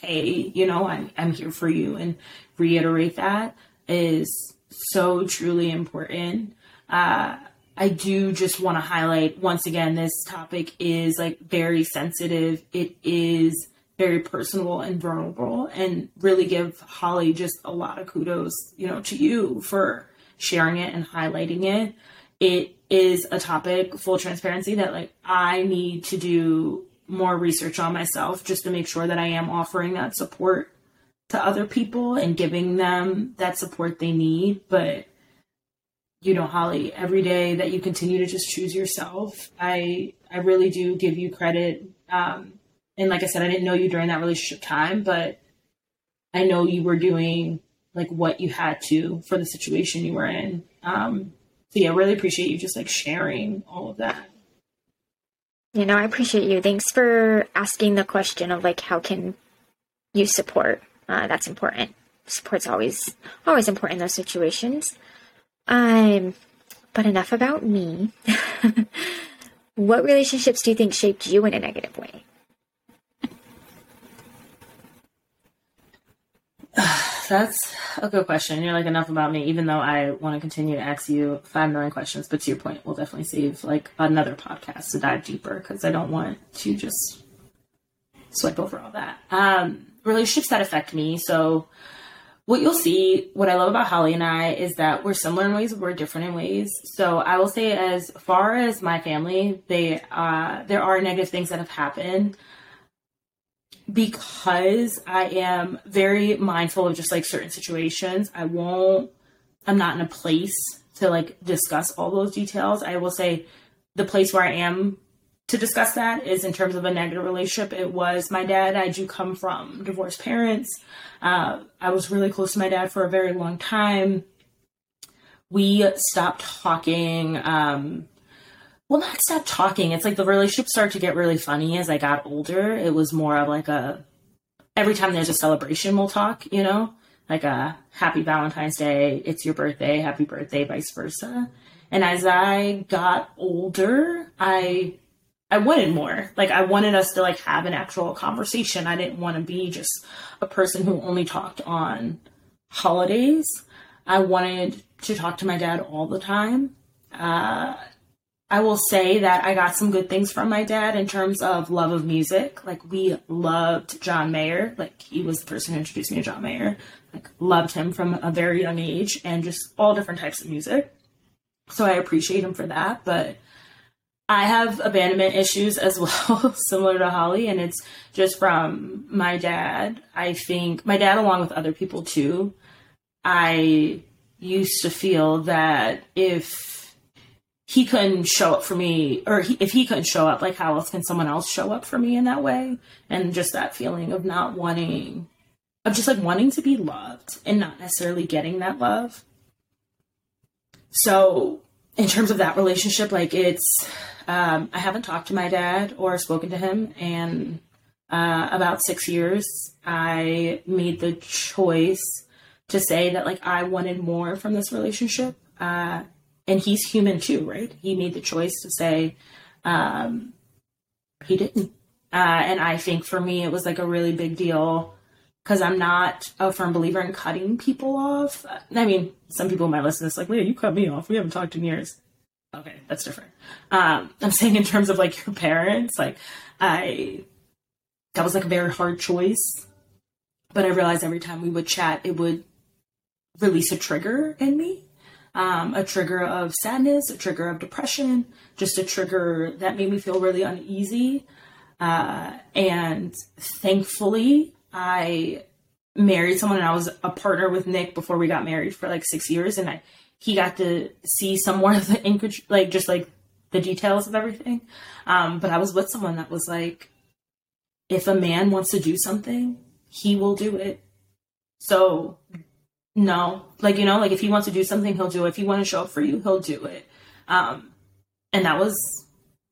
hey, you know, I'm, I'm here for you and reiterate that is so truly important. Uh, I do just want to highlight once again, this topic is like very sensitive. It is very personal and vulnerable and really give Holly just a lot of kudos, you know, to you for sharing it and highlighting it. It is a topic, full transparency, that like I need to do more research on myself just to make sure that I am offering that support to other people and giving them that support they need. But you know, Holly, every day that you continue to just choose yourself, I I really do give you credit. Um, and like I said, I didn't know you during that relationship time, but I know you were doing like what you had to for the situation you were in. Um, so yeah, really appreciate you just like sharing all of that.
You know, I appreciate you. Thanks for asking the question of like how can you support? Uh, that's important. Support's always always important in those situations. Um, but enough about me. (laughs) what relationships do you think shaped you in a negative way? (sighs)
That's a good question. You're like enough about me, even though I want to continue to ask you five million questions. But to your point, we'll definitely save like another podcast to dive deeper because I don't want to just swipe over all that. Um, relationships that affect me. So what you'll see, what I love about Holly and I is that we're similar in ways, we're different in ways. So I will say, as far as my family, they uh, there are negative things that have happened because I am very mindful of just like certain situations. I won't. I'm not in a place to like discuss all those details. I will say the place where I am to discuss that is in terms of a negative relationship. It was my dad. I do come from divorced parents. Uh, I was really close to my dad for a very long time. We stopped talking. Um, well, not stop talking. It's like the relationship started to get really funny as I got older. It was more of like a every time there's a celebration, we'll talk. You know, like a happy Valentine's Day. It's your birthday. Happy birthday, vice versa. And as I got older, I I wanted more. Like I wanted us to like have an actual conversation. I didn't want to be just a person who only talked on holidays. I wanted to talk to my dad all the time. Uh, I will say that I got some good things from my dad in terms of love of music. Like we loved John Mayer. Like he was the person who introduced me to John Mayer. Like loved him from a very young age and just all different types of music. So I appreciate him for that. But I have abandonment issues as (laughs) well, similar to Holly, and it's just from my dad. I think my dad, along with other people too, I used to feel that if he couldn't show up for me, or he, if he couldn't show up, like how else can someone else show up for me in that way? And just that feeling of not wanting, of just like wanting to be loved and not necessarily getting that love. So, in terms of that relationship, like it's um, I haven't talked to my dad or spoken to him in uh, about six years. I made the choice to say that like I wanted more from this relationship, uh, and he's human too, right? He made the choice to say um, he didn't, uh, and I think for me it was like a really big deal because I'm not a firm believer in cutting people off. I mean, some people might listen to this like, Leah, you cut me off. We haven't talked in years. Okay, that's different. Um, I'm saying in terms of like your parents, like I, that was like a very hard choice. But I realized every time we would chat, it would release a trigger in me. Um, a trigger of sadness, a trigger of depression, just a trigger that made me feel really uneasy. Uh, and thankfully, I married someone and I was a partner with Nick before we got married for like six years. And I he got to see some more of the (laughs) like just like the details of everything. Um, but I was with someone that was like, if a man wants to do something, he will do it. So no, like you know, like if he wants to do something, he'll do it. If he want to show up for you, he'll do it. Um, and that was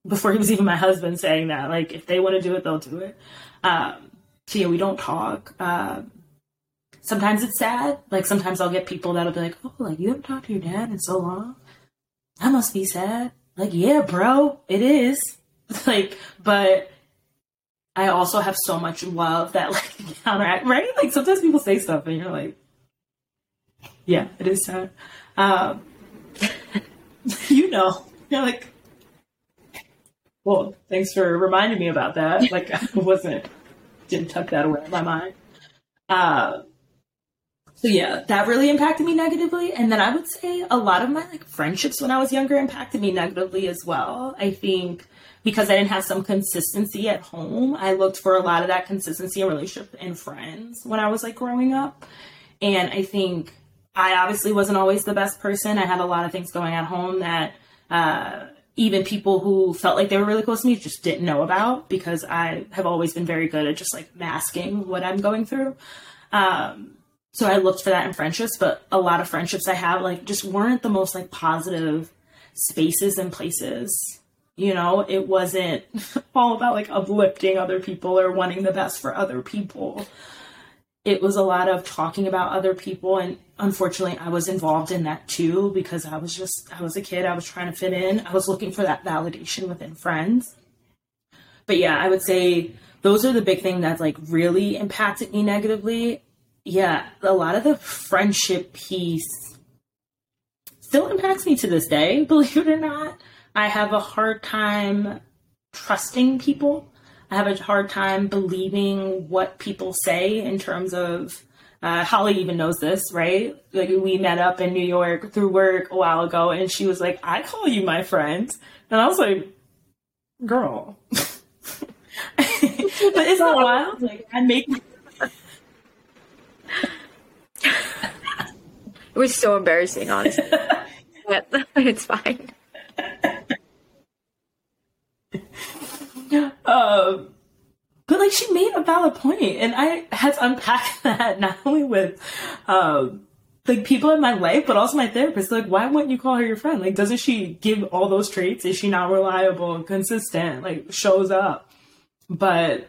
before he was even my husband saying that. Like if they want to do it, they'll do it. Um, so yeah, we don't talk. Uh, sometimes it's sad. Like sometimes I'll get people that'll be like, "Oh, like you haven't talked to your dad in so long. That must be sad." Like, yeah, bro, it is. (laughs) like, but I also have so much love that like (laughs) counteract right. Like sometimes people say stuff and you're like, yeah, it is sad. Um, (laughs) you know, you're like, well, thanks for reminding me about that. (laughs) Like I wasn't didn't tuck that away in my mind. Uh, so yeah, that really impacted me negatively. And then I would say a lot of my like friendships when I was younger impacted me negatively as well. I think because I didn't have some consistency at home, I looked for a lot of that consistency in relationship and friends when I was like growing up. And I think I obviously wasn't always the best person. I had a lot of things going at home that uh, even people who felt like they were really close to me just didn't know about because I have always been very good at just like masking what I'm going through. Um, so I looked for that in friendships, but a lot of friendships I have like just weren't the most like positive spaces and places. You know, it wasn't (laughs) all about like uplifting other people or wanting the best for other people. It was a lot of talking about other people and unfortunately I was involved in that too because I was just I was a kid, I was trying to fit in. I was looking for that validation within friends. But yeah, I would say those are the big thing that like really impacted me negatively yeah, a lot of the friendship piece still impacts me to this day, (laughs) believe it or not. I have a hard time trusting people. I have a hard time believing what people say in terms of uh, Holly even knows this, right? Like we met up in New York through work a while ago, and she was like, "I call you my friend," and I was like, "Girl." (laughs) but it's not wild. Like I make (laughs)
It was so embarrassing, honestly. (laughs) but it's fine.
Um, (laughs) but like she made a valid point, and I had to unpack (laughs) that not only with um, like people in my life, but also my therapist. Like, why wouldn't you call her your friend? Like, doesn't she give all those traits? Is she not reliable, consistent, like shows up? But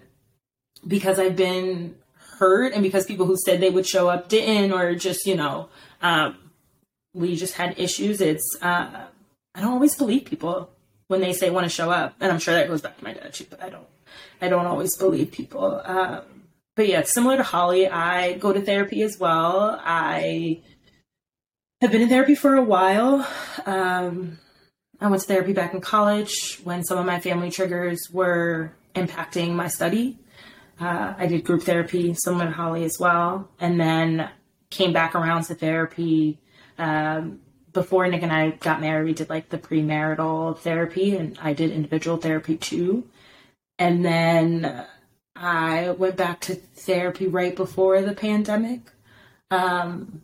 because I've been hurt, and because people who said they would show up didn't, or just you know um, we just had issues. It's uh, I don't always believe people when they say want to show up, and I'm sure that goes back to my dad too. But I don't I don't always believe people. Um, but yeah, similar to Holly, I go to therapy as well. I have been in therapy for a while. Um, I went to therapy back in college when some of my family triggers were impacting my study. Uh, I did group therapy, similar to Holly as well. And then came back around to therapy um, before Nick and I got married. We did like the premarital therapy, and I did individual therapy too. And then I went back to therapy right before the pandemic. Um,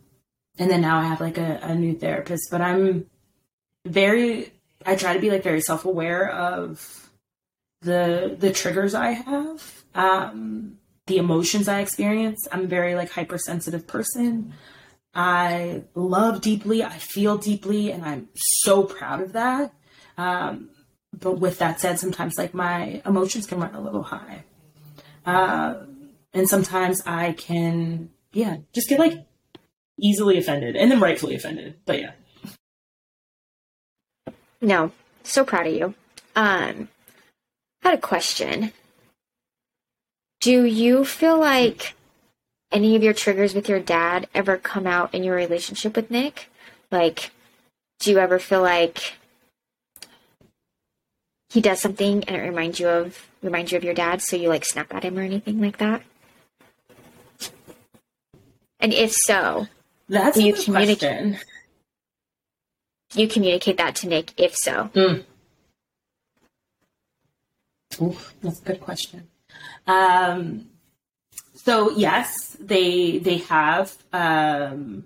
and then now I have like a, a new therapist, but I'm very, I try to be like very self aware of the the triggers I have. Um, the emotions I experience. I'm a very like hypersensitive person. I love deeply, I feel deeply, and I'm so proud of that. Um, but with that said, sometimes like my emotions can run a little high. Uh, and sometimes I can, yeah, just get like easily offended and then rightfully offended. But yeah.
No, so proud of you. Um, I had a question. Do you feel like any of your triggers with your dad ever come out in your relationship with Nick? Like, do you ever feel like he does something and it reminds you of reminds you of your dad, so you like snap at him or anything like that? And if so,
that's you communicate?
Do you communicate that to Nick? If so,
mm. Ooh, that's a good question. Um, so yes, they they have. Um,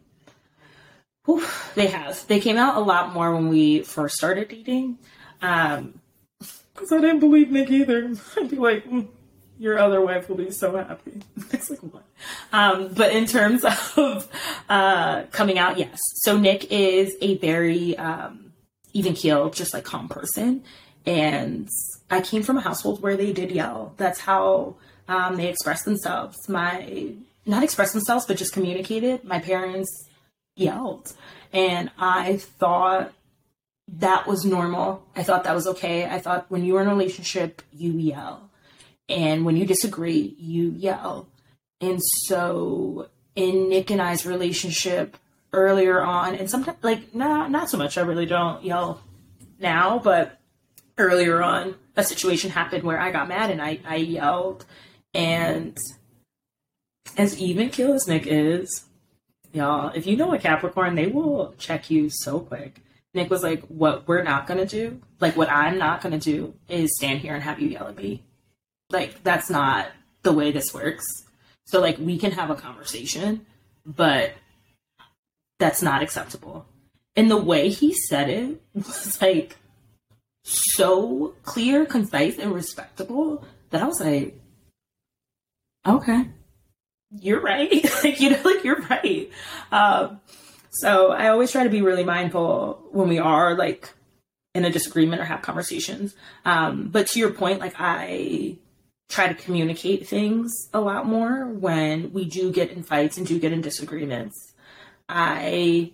they have. They came out a lot more when we first started dating. Um, because I didn't believe Nick either. (laughs) I'd be like, mm, your other wife will be so happy. (laughs) it's like what? Um, but in terms (laughs) of uh, coming out, yes. So Nick is a very um, even keeled, just like calm person, and I came from a household where they did yell. That's how um, they expressed themselves. My not express themselves, but just communicated. My parents yelled, and I thought that was normal. I thought that was okay. I thought when you were in a relationship, you yell. And when you disagree, you yell. And so in Nick and I's relationship earlier on, and sometimes like not not so much. I really don't yell now, but earlier on, a situation happened where I got mad and I I yelled, and as even kill as Nick is, y'all, if you know a Capricorn, they will check you so quick. Nick was like, "What we're not gonna do, like what I'm not gonna do, is stand here and have you yell at me. Like that's not the way this works. So like we can have a conversation, but that's not acceptable." And the way he said it (laughs) was like so clear, concise, and respectable that I was like, "Okay." you're right. (laughs) like, you know, like you're right. Um, so I always try to be really mindful when we are like in a disagreement or have conversations. Um, but to your point, like I try to communicate things a lot more when we do get in fights and do get in disagreements. I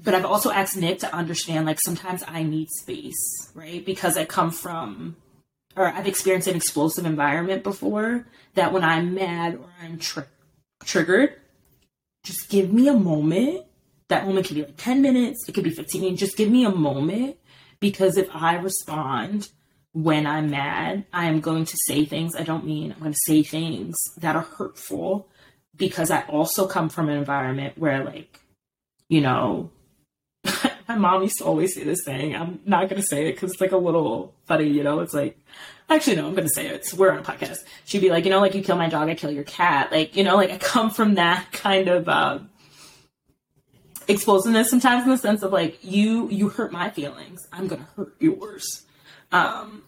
but I've also asked Nick to understand like sometimes I need space, right? Because I come from or I've experienced an explosive environment before that when I'm mad or I'm tri- triggered, just give me a moment. That moment could be like 10 minutes, it could be 15. Just give me a moment because if I respond when I'm mad, I am going to say things I don't mean. I'm going to say things that are hurtful because I also come from an environment where, like, you know, my mom used to always say this thing. I'm not going to say it because it's like a little funny, you know? It's like, actually, no, I'm going to say it. we're on a podcast. She'd be like, you know, like you kill my dog, I kill your cat. Like, you know, like I come from that (laughs) kind of, uh, explosiveness sometimes in the sense of like, you, you hurt my feelings. I'm going to hurt yours. Um,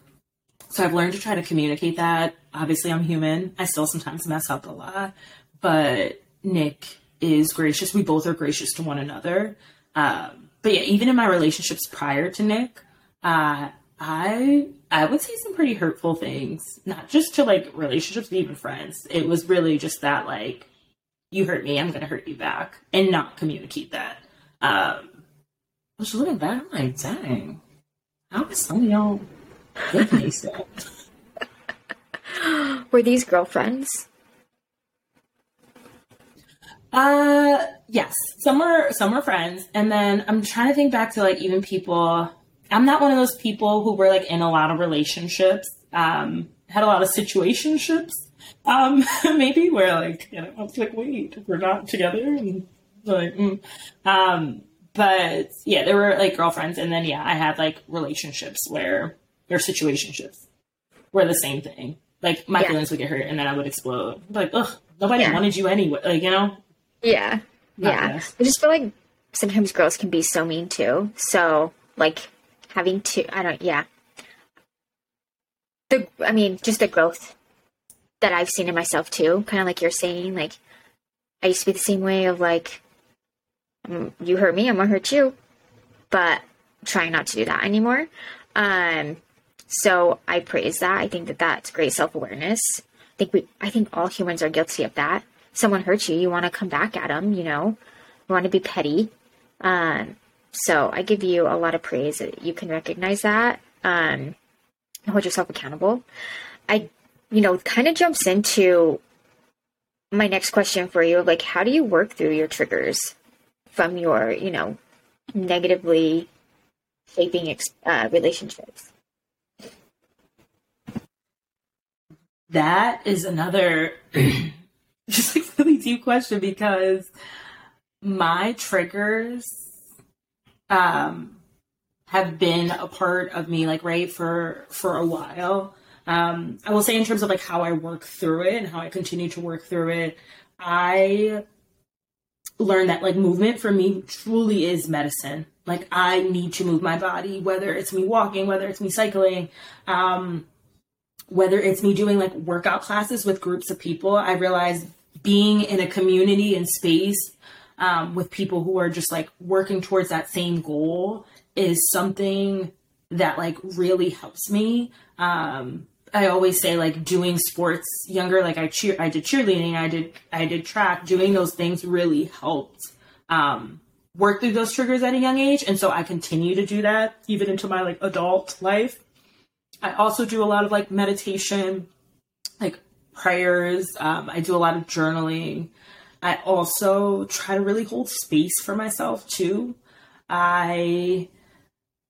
so I've learned to try to communicate that. Obviously, I'm human. I still sometimes mess up a lot, but Nick is gracious. We both are gracious to one another. Um, but yeah, even in my relationships prior to Nick, uh, I I would say some pretty hurtful things, not just to like relationships, but even friends. It was really just that like, you hurt me, I'm gonna hurt you back, and not communicate that. Um, was looking back, I'm like, dang, how is some of y'all so? (laughs)
Were these girlfriends?
Uh, yes. Some were some were friends, and then I'm trying to think back to like even people I'm not one of those people who were like in a lot of relationships. Um, had a lot of situationships. Um, (laughs) maybe where like you know, I was like, wait, we're not together, and like, mm. um, but yeah, there were like girlfriends, and then yeah, I had like relationships where or situationships were the same thing. Like my yeah. feelings would get hurt, and then I would explode. Like, ugh, nobody yeah. wanted you anyway. Like, you know.
Yeah. Not yeah. I just feel like sometimes girls can be so mean too. So like having to I don't yeah. The I mean, just the growth that I've seen in myself too, kind of like you're saying, like I used to be the same way of like mm, you hurt me, I'm gonna hurt you, but trying not to do that anymore. Um, so I praise that. I think that that's great self awareness. I think we, I think all humans are guilty of that. Someone hurts you, you want to come back at them, you know, you want to be petty. Um, so I give you a lot of praise you can recognize that um, and hold yourself accountable. I, you know, kind of jumps into my next question for you like, how do you work through your triggers from your, you know, negatively shaping uh, relationships?
That is another (clears throat) (laughs) just like really deep question because my triggers um, have been a part of me, like right for for a while. Um, I will say in terms of like how I work through it and how I continue to work through it, I learned that like movement for me truly is medicine. Like I need to move my body, whether it's me walking, whether it's me cycling, um, whether it's me doing like workout classes with groups of people. I realize being in a community and space um, with people who are just like working towards that same goal is something that like really helps me. Um, I always say like doing sports younger, like I cheer, I did cheerleading, I did, I did track. Doing those things really helped um, work through those triggers at a young age, and so I continue to do that even into my like adult life. I also do a lot of like meditation, like prayers. Um, I do a lot of journaling. I also try to really hold space for myself too. I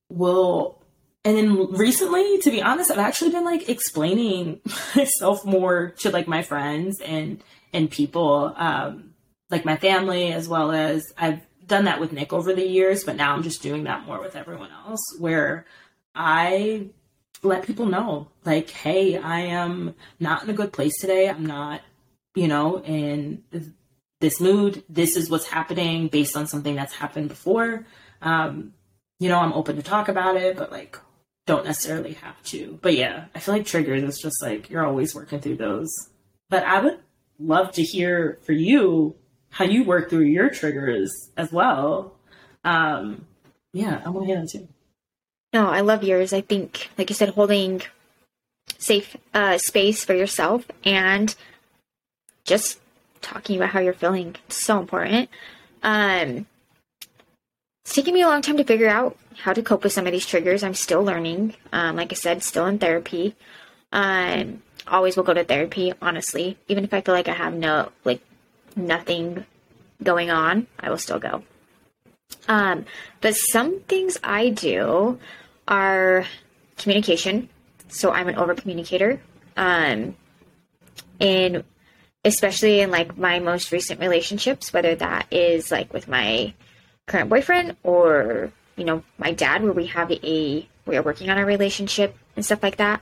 will and then recently to be honest i've actually been like explaining (laughs) myself more to like my friends and and people um like my family as well as i've done that with nick over the years but now i'm just doing that more with everyone else where i let people know like hey i am not in a good place today i'm not you know in this mood this is what's happening based on something that's happened before um you know i'm open to talk about it but like don't necessarily have to. But yeah, I feel like triggers is just like you're always working through those. But I would love to hear for you how you work through your triggers as well. Um, yeah, I want to hear that too.
No, I love yours. I think, like you said, holding safe uh, space for yourself and just talking about how you're feeling. It's so important. Um, it's taken me a long time to figure out how to cope with some of these triggers. I'm still learning. Um, like I said, still in therapy. Um, always will go to therapy, honestly. Even if I feel like I have no, like, nothing going on, I will still go. Um, but some things I do are communication. So I'm an over communicator. Um, and especially in like my most recent relationships, whether that is like with my current boyfriend or you know my dad where we have a we are working on a relationship and stuff like that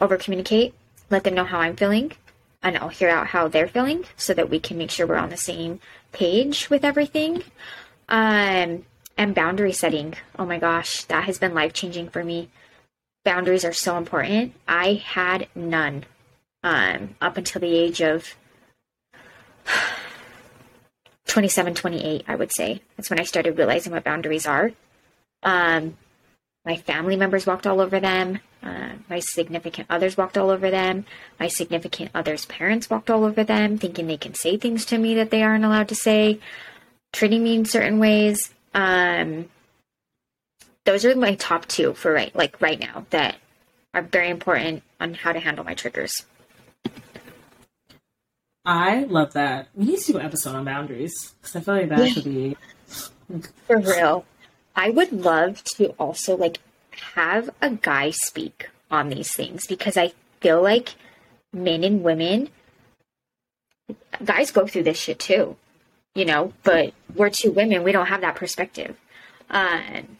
over communicate let them know how i'm feeling and i'll hear out how they're feeling so that we can make sure we're on the same page with everything um and boundary setting oh my gosh that has been life changing for me boundaries are so important i had none um up until the age of (sighs) 27, 28, I would say. That's when I started realizing what boundaries are. Um, my family members walked all over them. Uh, my significant others walked all over them. My significant others' parents walked all over them, thinking they can say things to me that they aren't allowed to say, treating me in certain ways. Um, those are my top two for right, like right now, that are very important on how to handle my triggers.
I love that. We need to do an episode on boundaries because I feel like that yeah. could be
for real. I would love to also like have a guy speak on these things because I feel like men and women, guys go through this shit too, you know. But we're two women; we don't have that perspective. Um,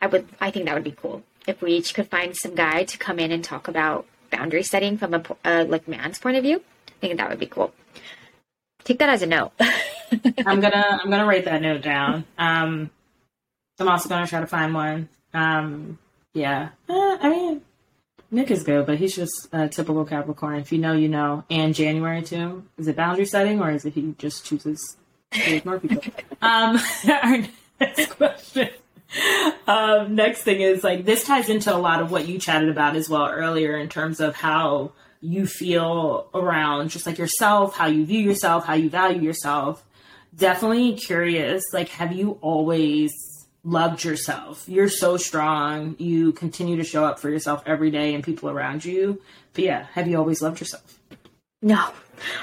I would, I think that would be cool if we each could find some guy to come in and talk about boundary setting from a uh, like man's point of view. I think that would be cool. Take that as a note. (laughs)
I'm gonna I'm gonna write that note down. Um, I'm also gonna try to find one. Um, yeah, uh, I mean, Nick is good, but he's just a typical Capricorn. If you know, you know. And January too. Is it boundary setting or is it he just chooses? Um, (laughs) our next question. Um, next thing is like this ties into a lot of what you chatted about as well earlier in terms of how you feel around just like yourself, how you view yourself, how you value yourself. Definitely curious. Like, have you always loved yourself? You're so strong. You continue to show up for yourself every day and people around you. But yeah, have you always loved yourself?
No,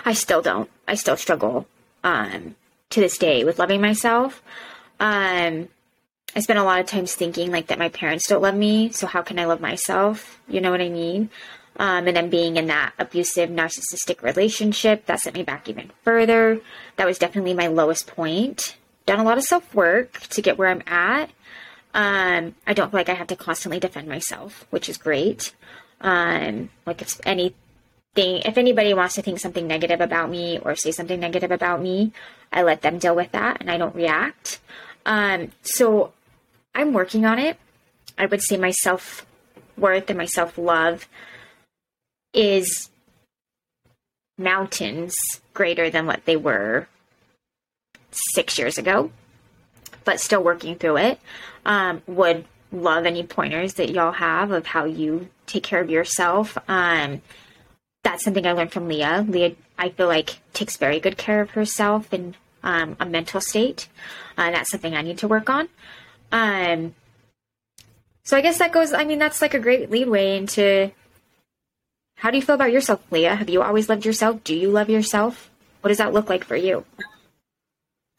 I still don't. I still struggle um, to this day with loving myself. Um, I spend a lot of times thinking like that my parents don't love me, so how can I love myself? You know what I mean? Um, and then being in that abusive narcissistic relationship that sent me back even further. That was definitely my lowest point. Done a lot of self work to get where I'm at. Um, I don't feel like I have to constantly defend myself, which is great. Um, like if anything, if anybody wants to think something negative about me or say something negative about me, I let them deal with that and I don't react. Um, so I'm working on it. I would say my self worth and my self love is mountains greater than what they were six years ago, but still working through it. Um, would love any pointers that y'all have of how you take care of yourself. Um, that's something I learned from Leah. Leah, I feel like, takes very good care of herself in um, a mental state. Uh, that's something I need to work on. Um, so I guess that goes, I mean, that's like a great leadway into how do you feel about yourself, Leah? Have you always loved yourself? Do you love yourself? What does that look like for you?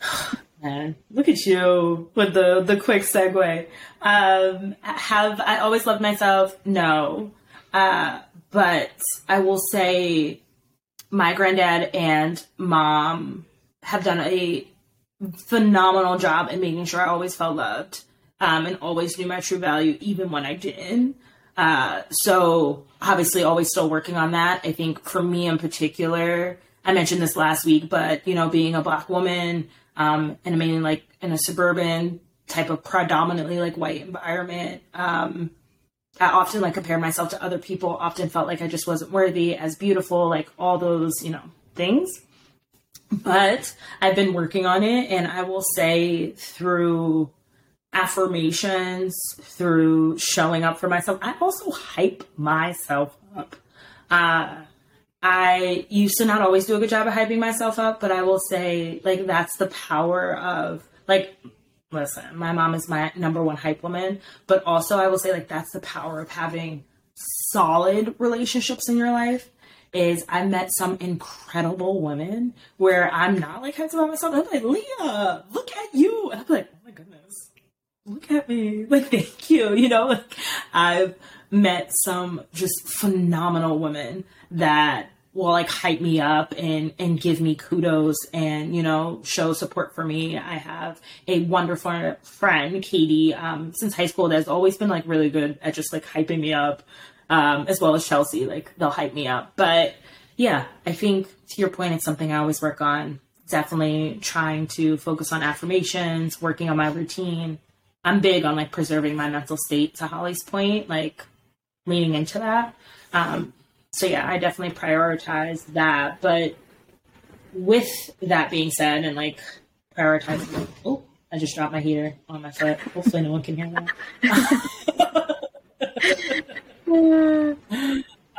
(sighs)
Man, look at you with the the quick segue. Um, have I always loved myself? No, uh, but I will say my granddad and mom have done a phenomenal job in making sure I always felt loved um, and always knew my true value, even when I didn't. Uh, so obviously, always still working on that. I think for me in particular, I mentioned this last week, but you know, being a black woman, um, and mainly like in a suburban type of predominantly like white environment, um, I often like compare myself to other people. Often felt like I just wasn't worthy, as beautiful, like all those you know things. But I've been working on it, and I will say through affirmations, through showing up for myself, I also hype myself up. Uh, I used to not always do a good job of hyping myself up, but I will say, like, that's the power of, like, listen, my mom is my number one hype woman, but also I will say, like, that's the power of having solid relationships in your life. Is I met some incredible women where I'm not like hyped about myself. I'm like, Leah, look at you. And I'm like, oh my goodness, look at me. (laughs) Like, thank you. You know, like I've met some just phenomenal women that will like hype me up and and give me kudos and you know show support for me i have a wonderful friend katie um, since high school that's always been like really good at just like hyping me up um, as well as chelsea like they'll hype me up but yeah i think to your point it's something i always work on definitely trying to focus on affirmations working on my routine i'm big on like preserving my mental state to holly's point like leaning into that um, so yeah, I definitely prioritize that. But with that being said, and like prioritizing, oh, I just dropped my heater on my foot. Hopefully, no one can hear that. (laughs)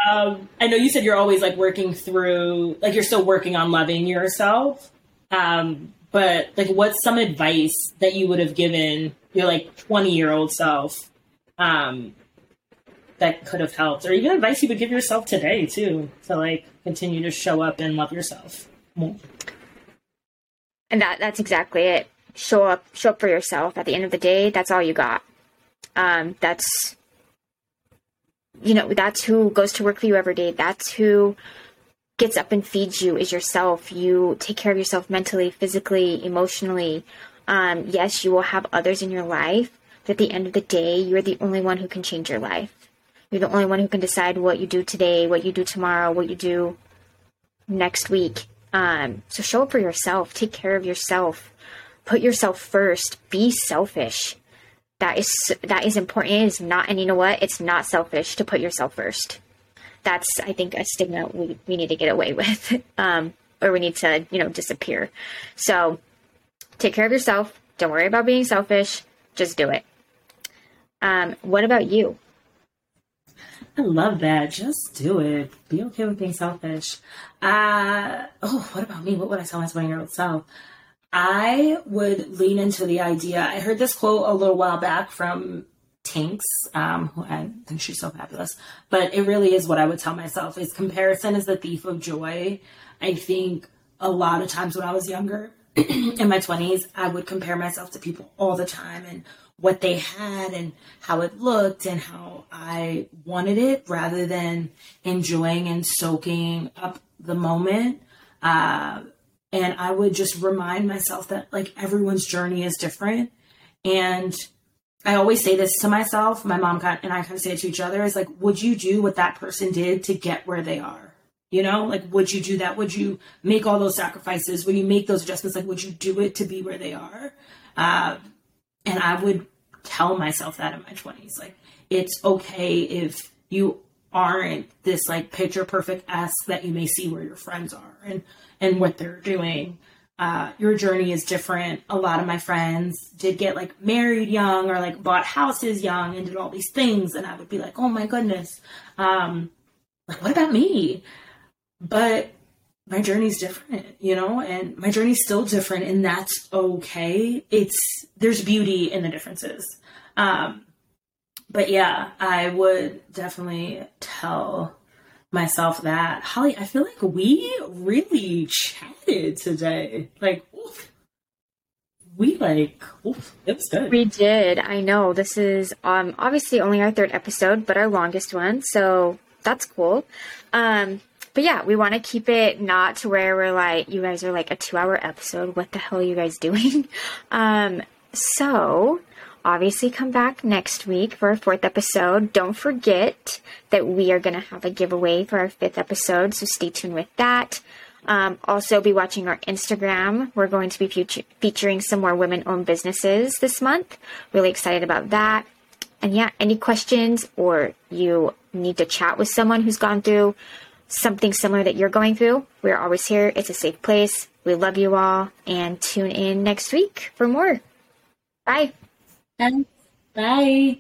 um, I know you said you're always like working through, like you're still working on loving yourself. Um, but like, what's some advice that you would have given your like 20 year old self um, that could have helped, or even advice you would give yourself today too, to like continue to show up and love yourself more.
And that that's exactly it. Show up, show up for yourself. At the end of the day, that's all you got. Um, that's you know, that's who goes to work for you every day. That's who gets up and feeds you is yourself. You take care of yourself mentally, physically, emotionally. Um, yes, you will have others in your life, but at the end of the day, you're the only one who can change your life. You're the only one who can decide what you do today, what you do tomorrow, what you do next week. Um, so show up for yourself. Take care of yourself. Put yourself first. Be selfish. That is that is important. It is not, and you know what? It's not selfish to put yourself first. That's I think a stigma we, we need to get away (laughs) with, um, or we need to you know disappear. So take care of yourself. Don't worry about being selfish. Just do it. Um, what about you?
I love that. Just do it. Be okay with being selfish. Uh, oh, what about me? What would I tell my 20 year old self? I would lean into the idea. I heard this quote a little while back from Tinx, um, who I think she's so fabulous. But it really is what I would tell myself is comparison is the thief of joy. I think a lot of times when I was younger, (clears throat) in my 20s, I would compare myself to people all the time and what they had and how it looked and how I wanted it rather than enjoying and soaking up the moment. Uh, and I would just remind myself that like everyone's journey is different. And I always say this to myself, my mom and I kind of say it to each other is like, would you do what that person did to get where they are? You know, like, would you do that? Would you make all those sacrifices? When you make those adjustments, like, would you do it to be where they are? Uh, and I would tell myself that in my 20s. Like, it's okay if you aren't this like picture perfect s that you may see where your friends are and and what they're doing. Uh, your journey is different. A lot of my friends did get like married young or like bought houses young and did all these things, and I would be like, oh my goodness, um, like what about me? But my journey's different, you know, and my journey's still different, and that's okay. It's there's beauty in the differences. Um, but yeah, I would definitely tell myself that. Holly, I feel like we really chatted today. Like, oof. we like, oof, it was good.
We did. I know. This is um obviously only our third episode, but our longest one. So that's cool. Um, but yeah, we want to keep it not to where we're like, you guys are like a two hour episode. What the hell are you guys doing? (laughs) um, so obviously come back next week for our fourth episode. Don't forget that we are going to have a giveaway for our fifth episode, so stay tuned with that. Um, also, be watching our Instagram. We're going to be featuring some more women owned businesses this month. Really excited about that. And yeah, any questions or you need to chat with someone who's gone through something similar that you're going through, we're always here. It's a safe place. We love you all and tune in next week for more. Bye.
And bye.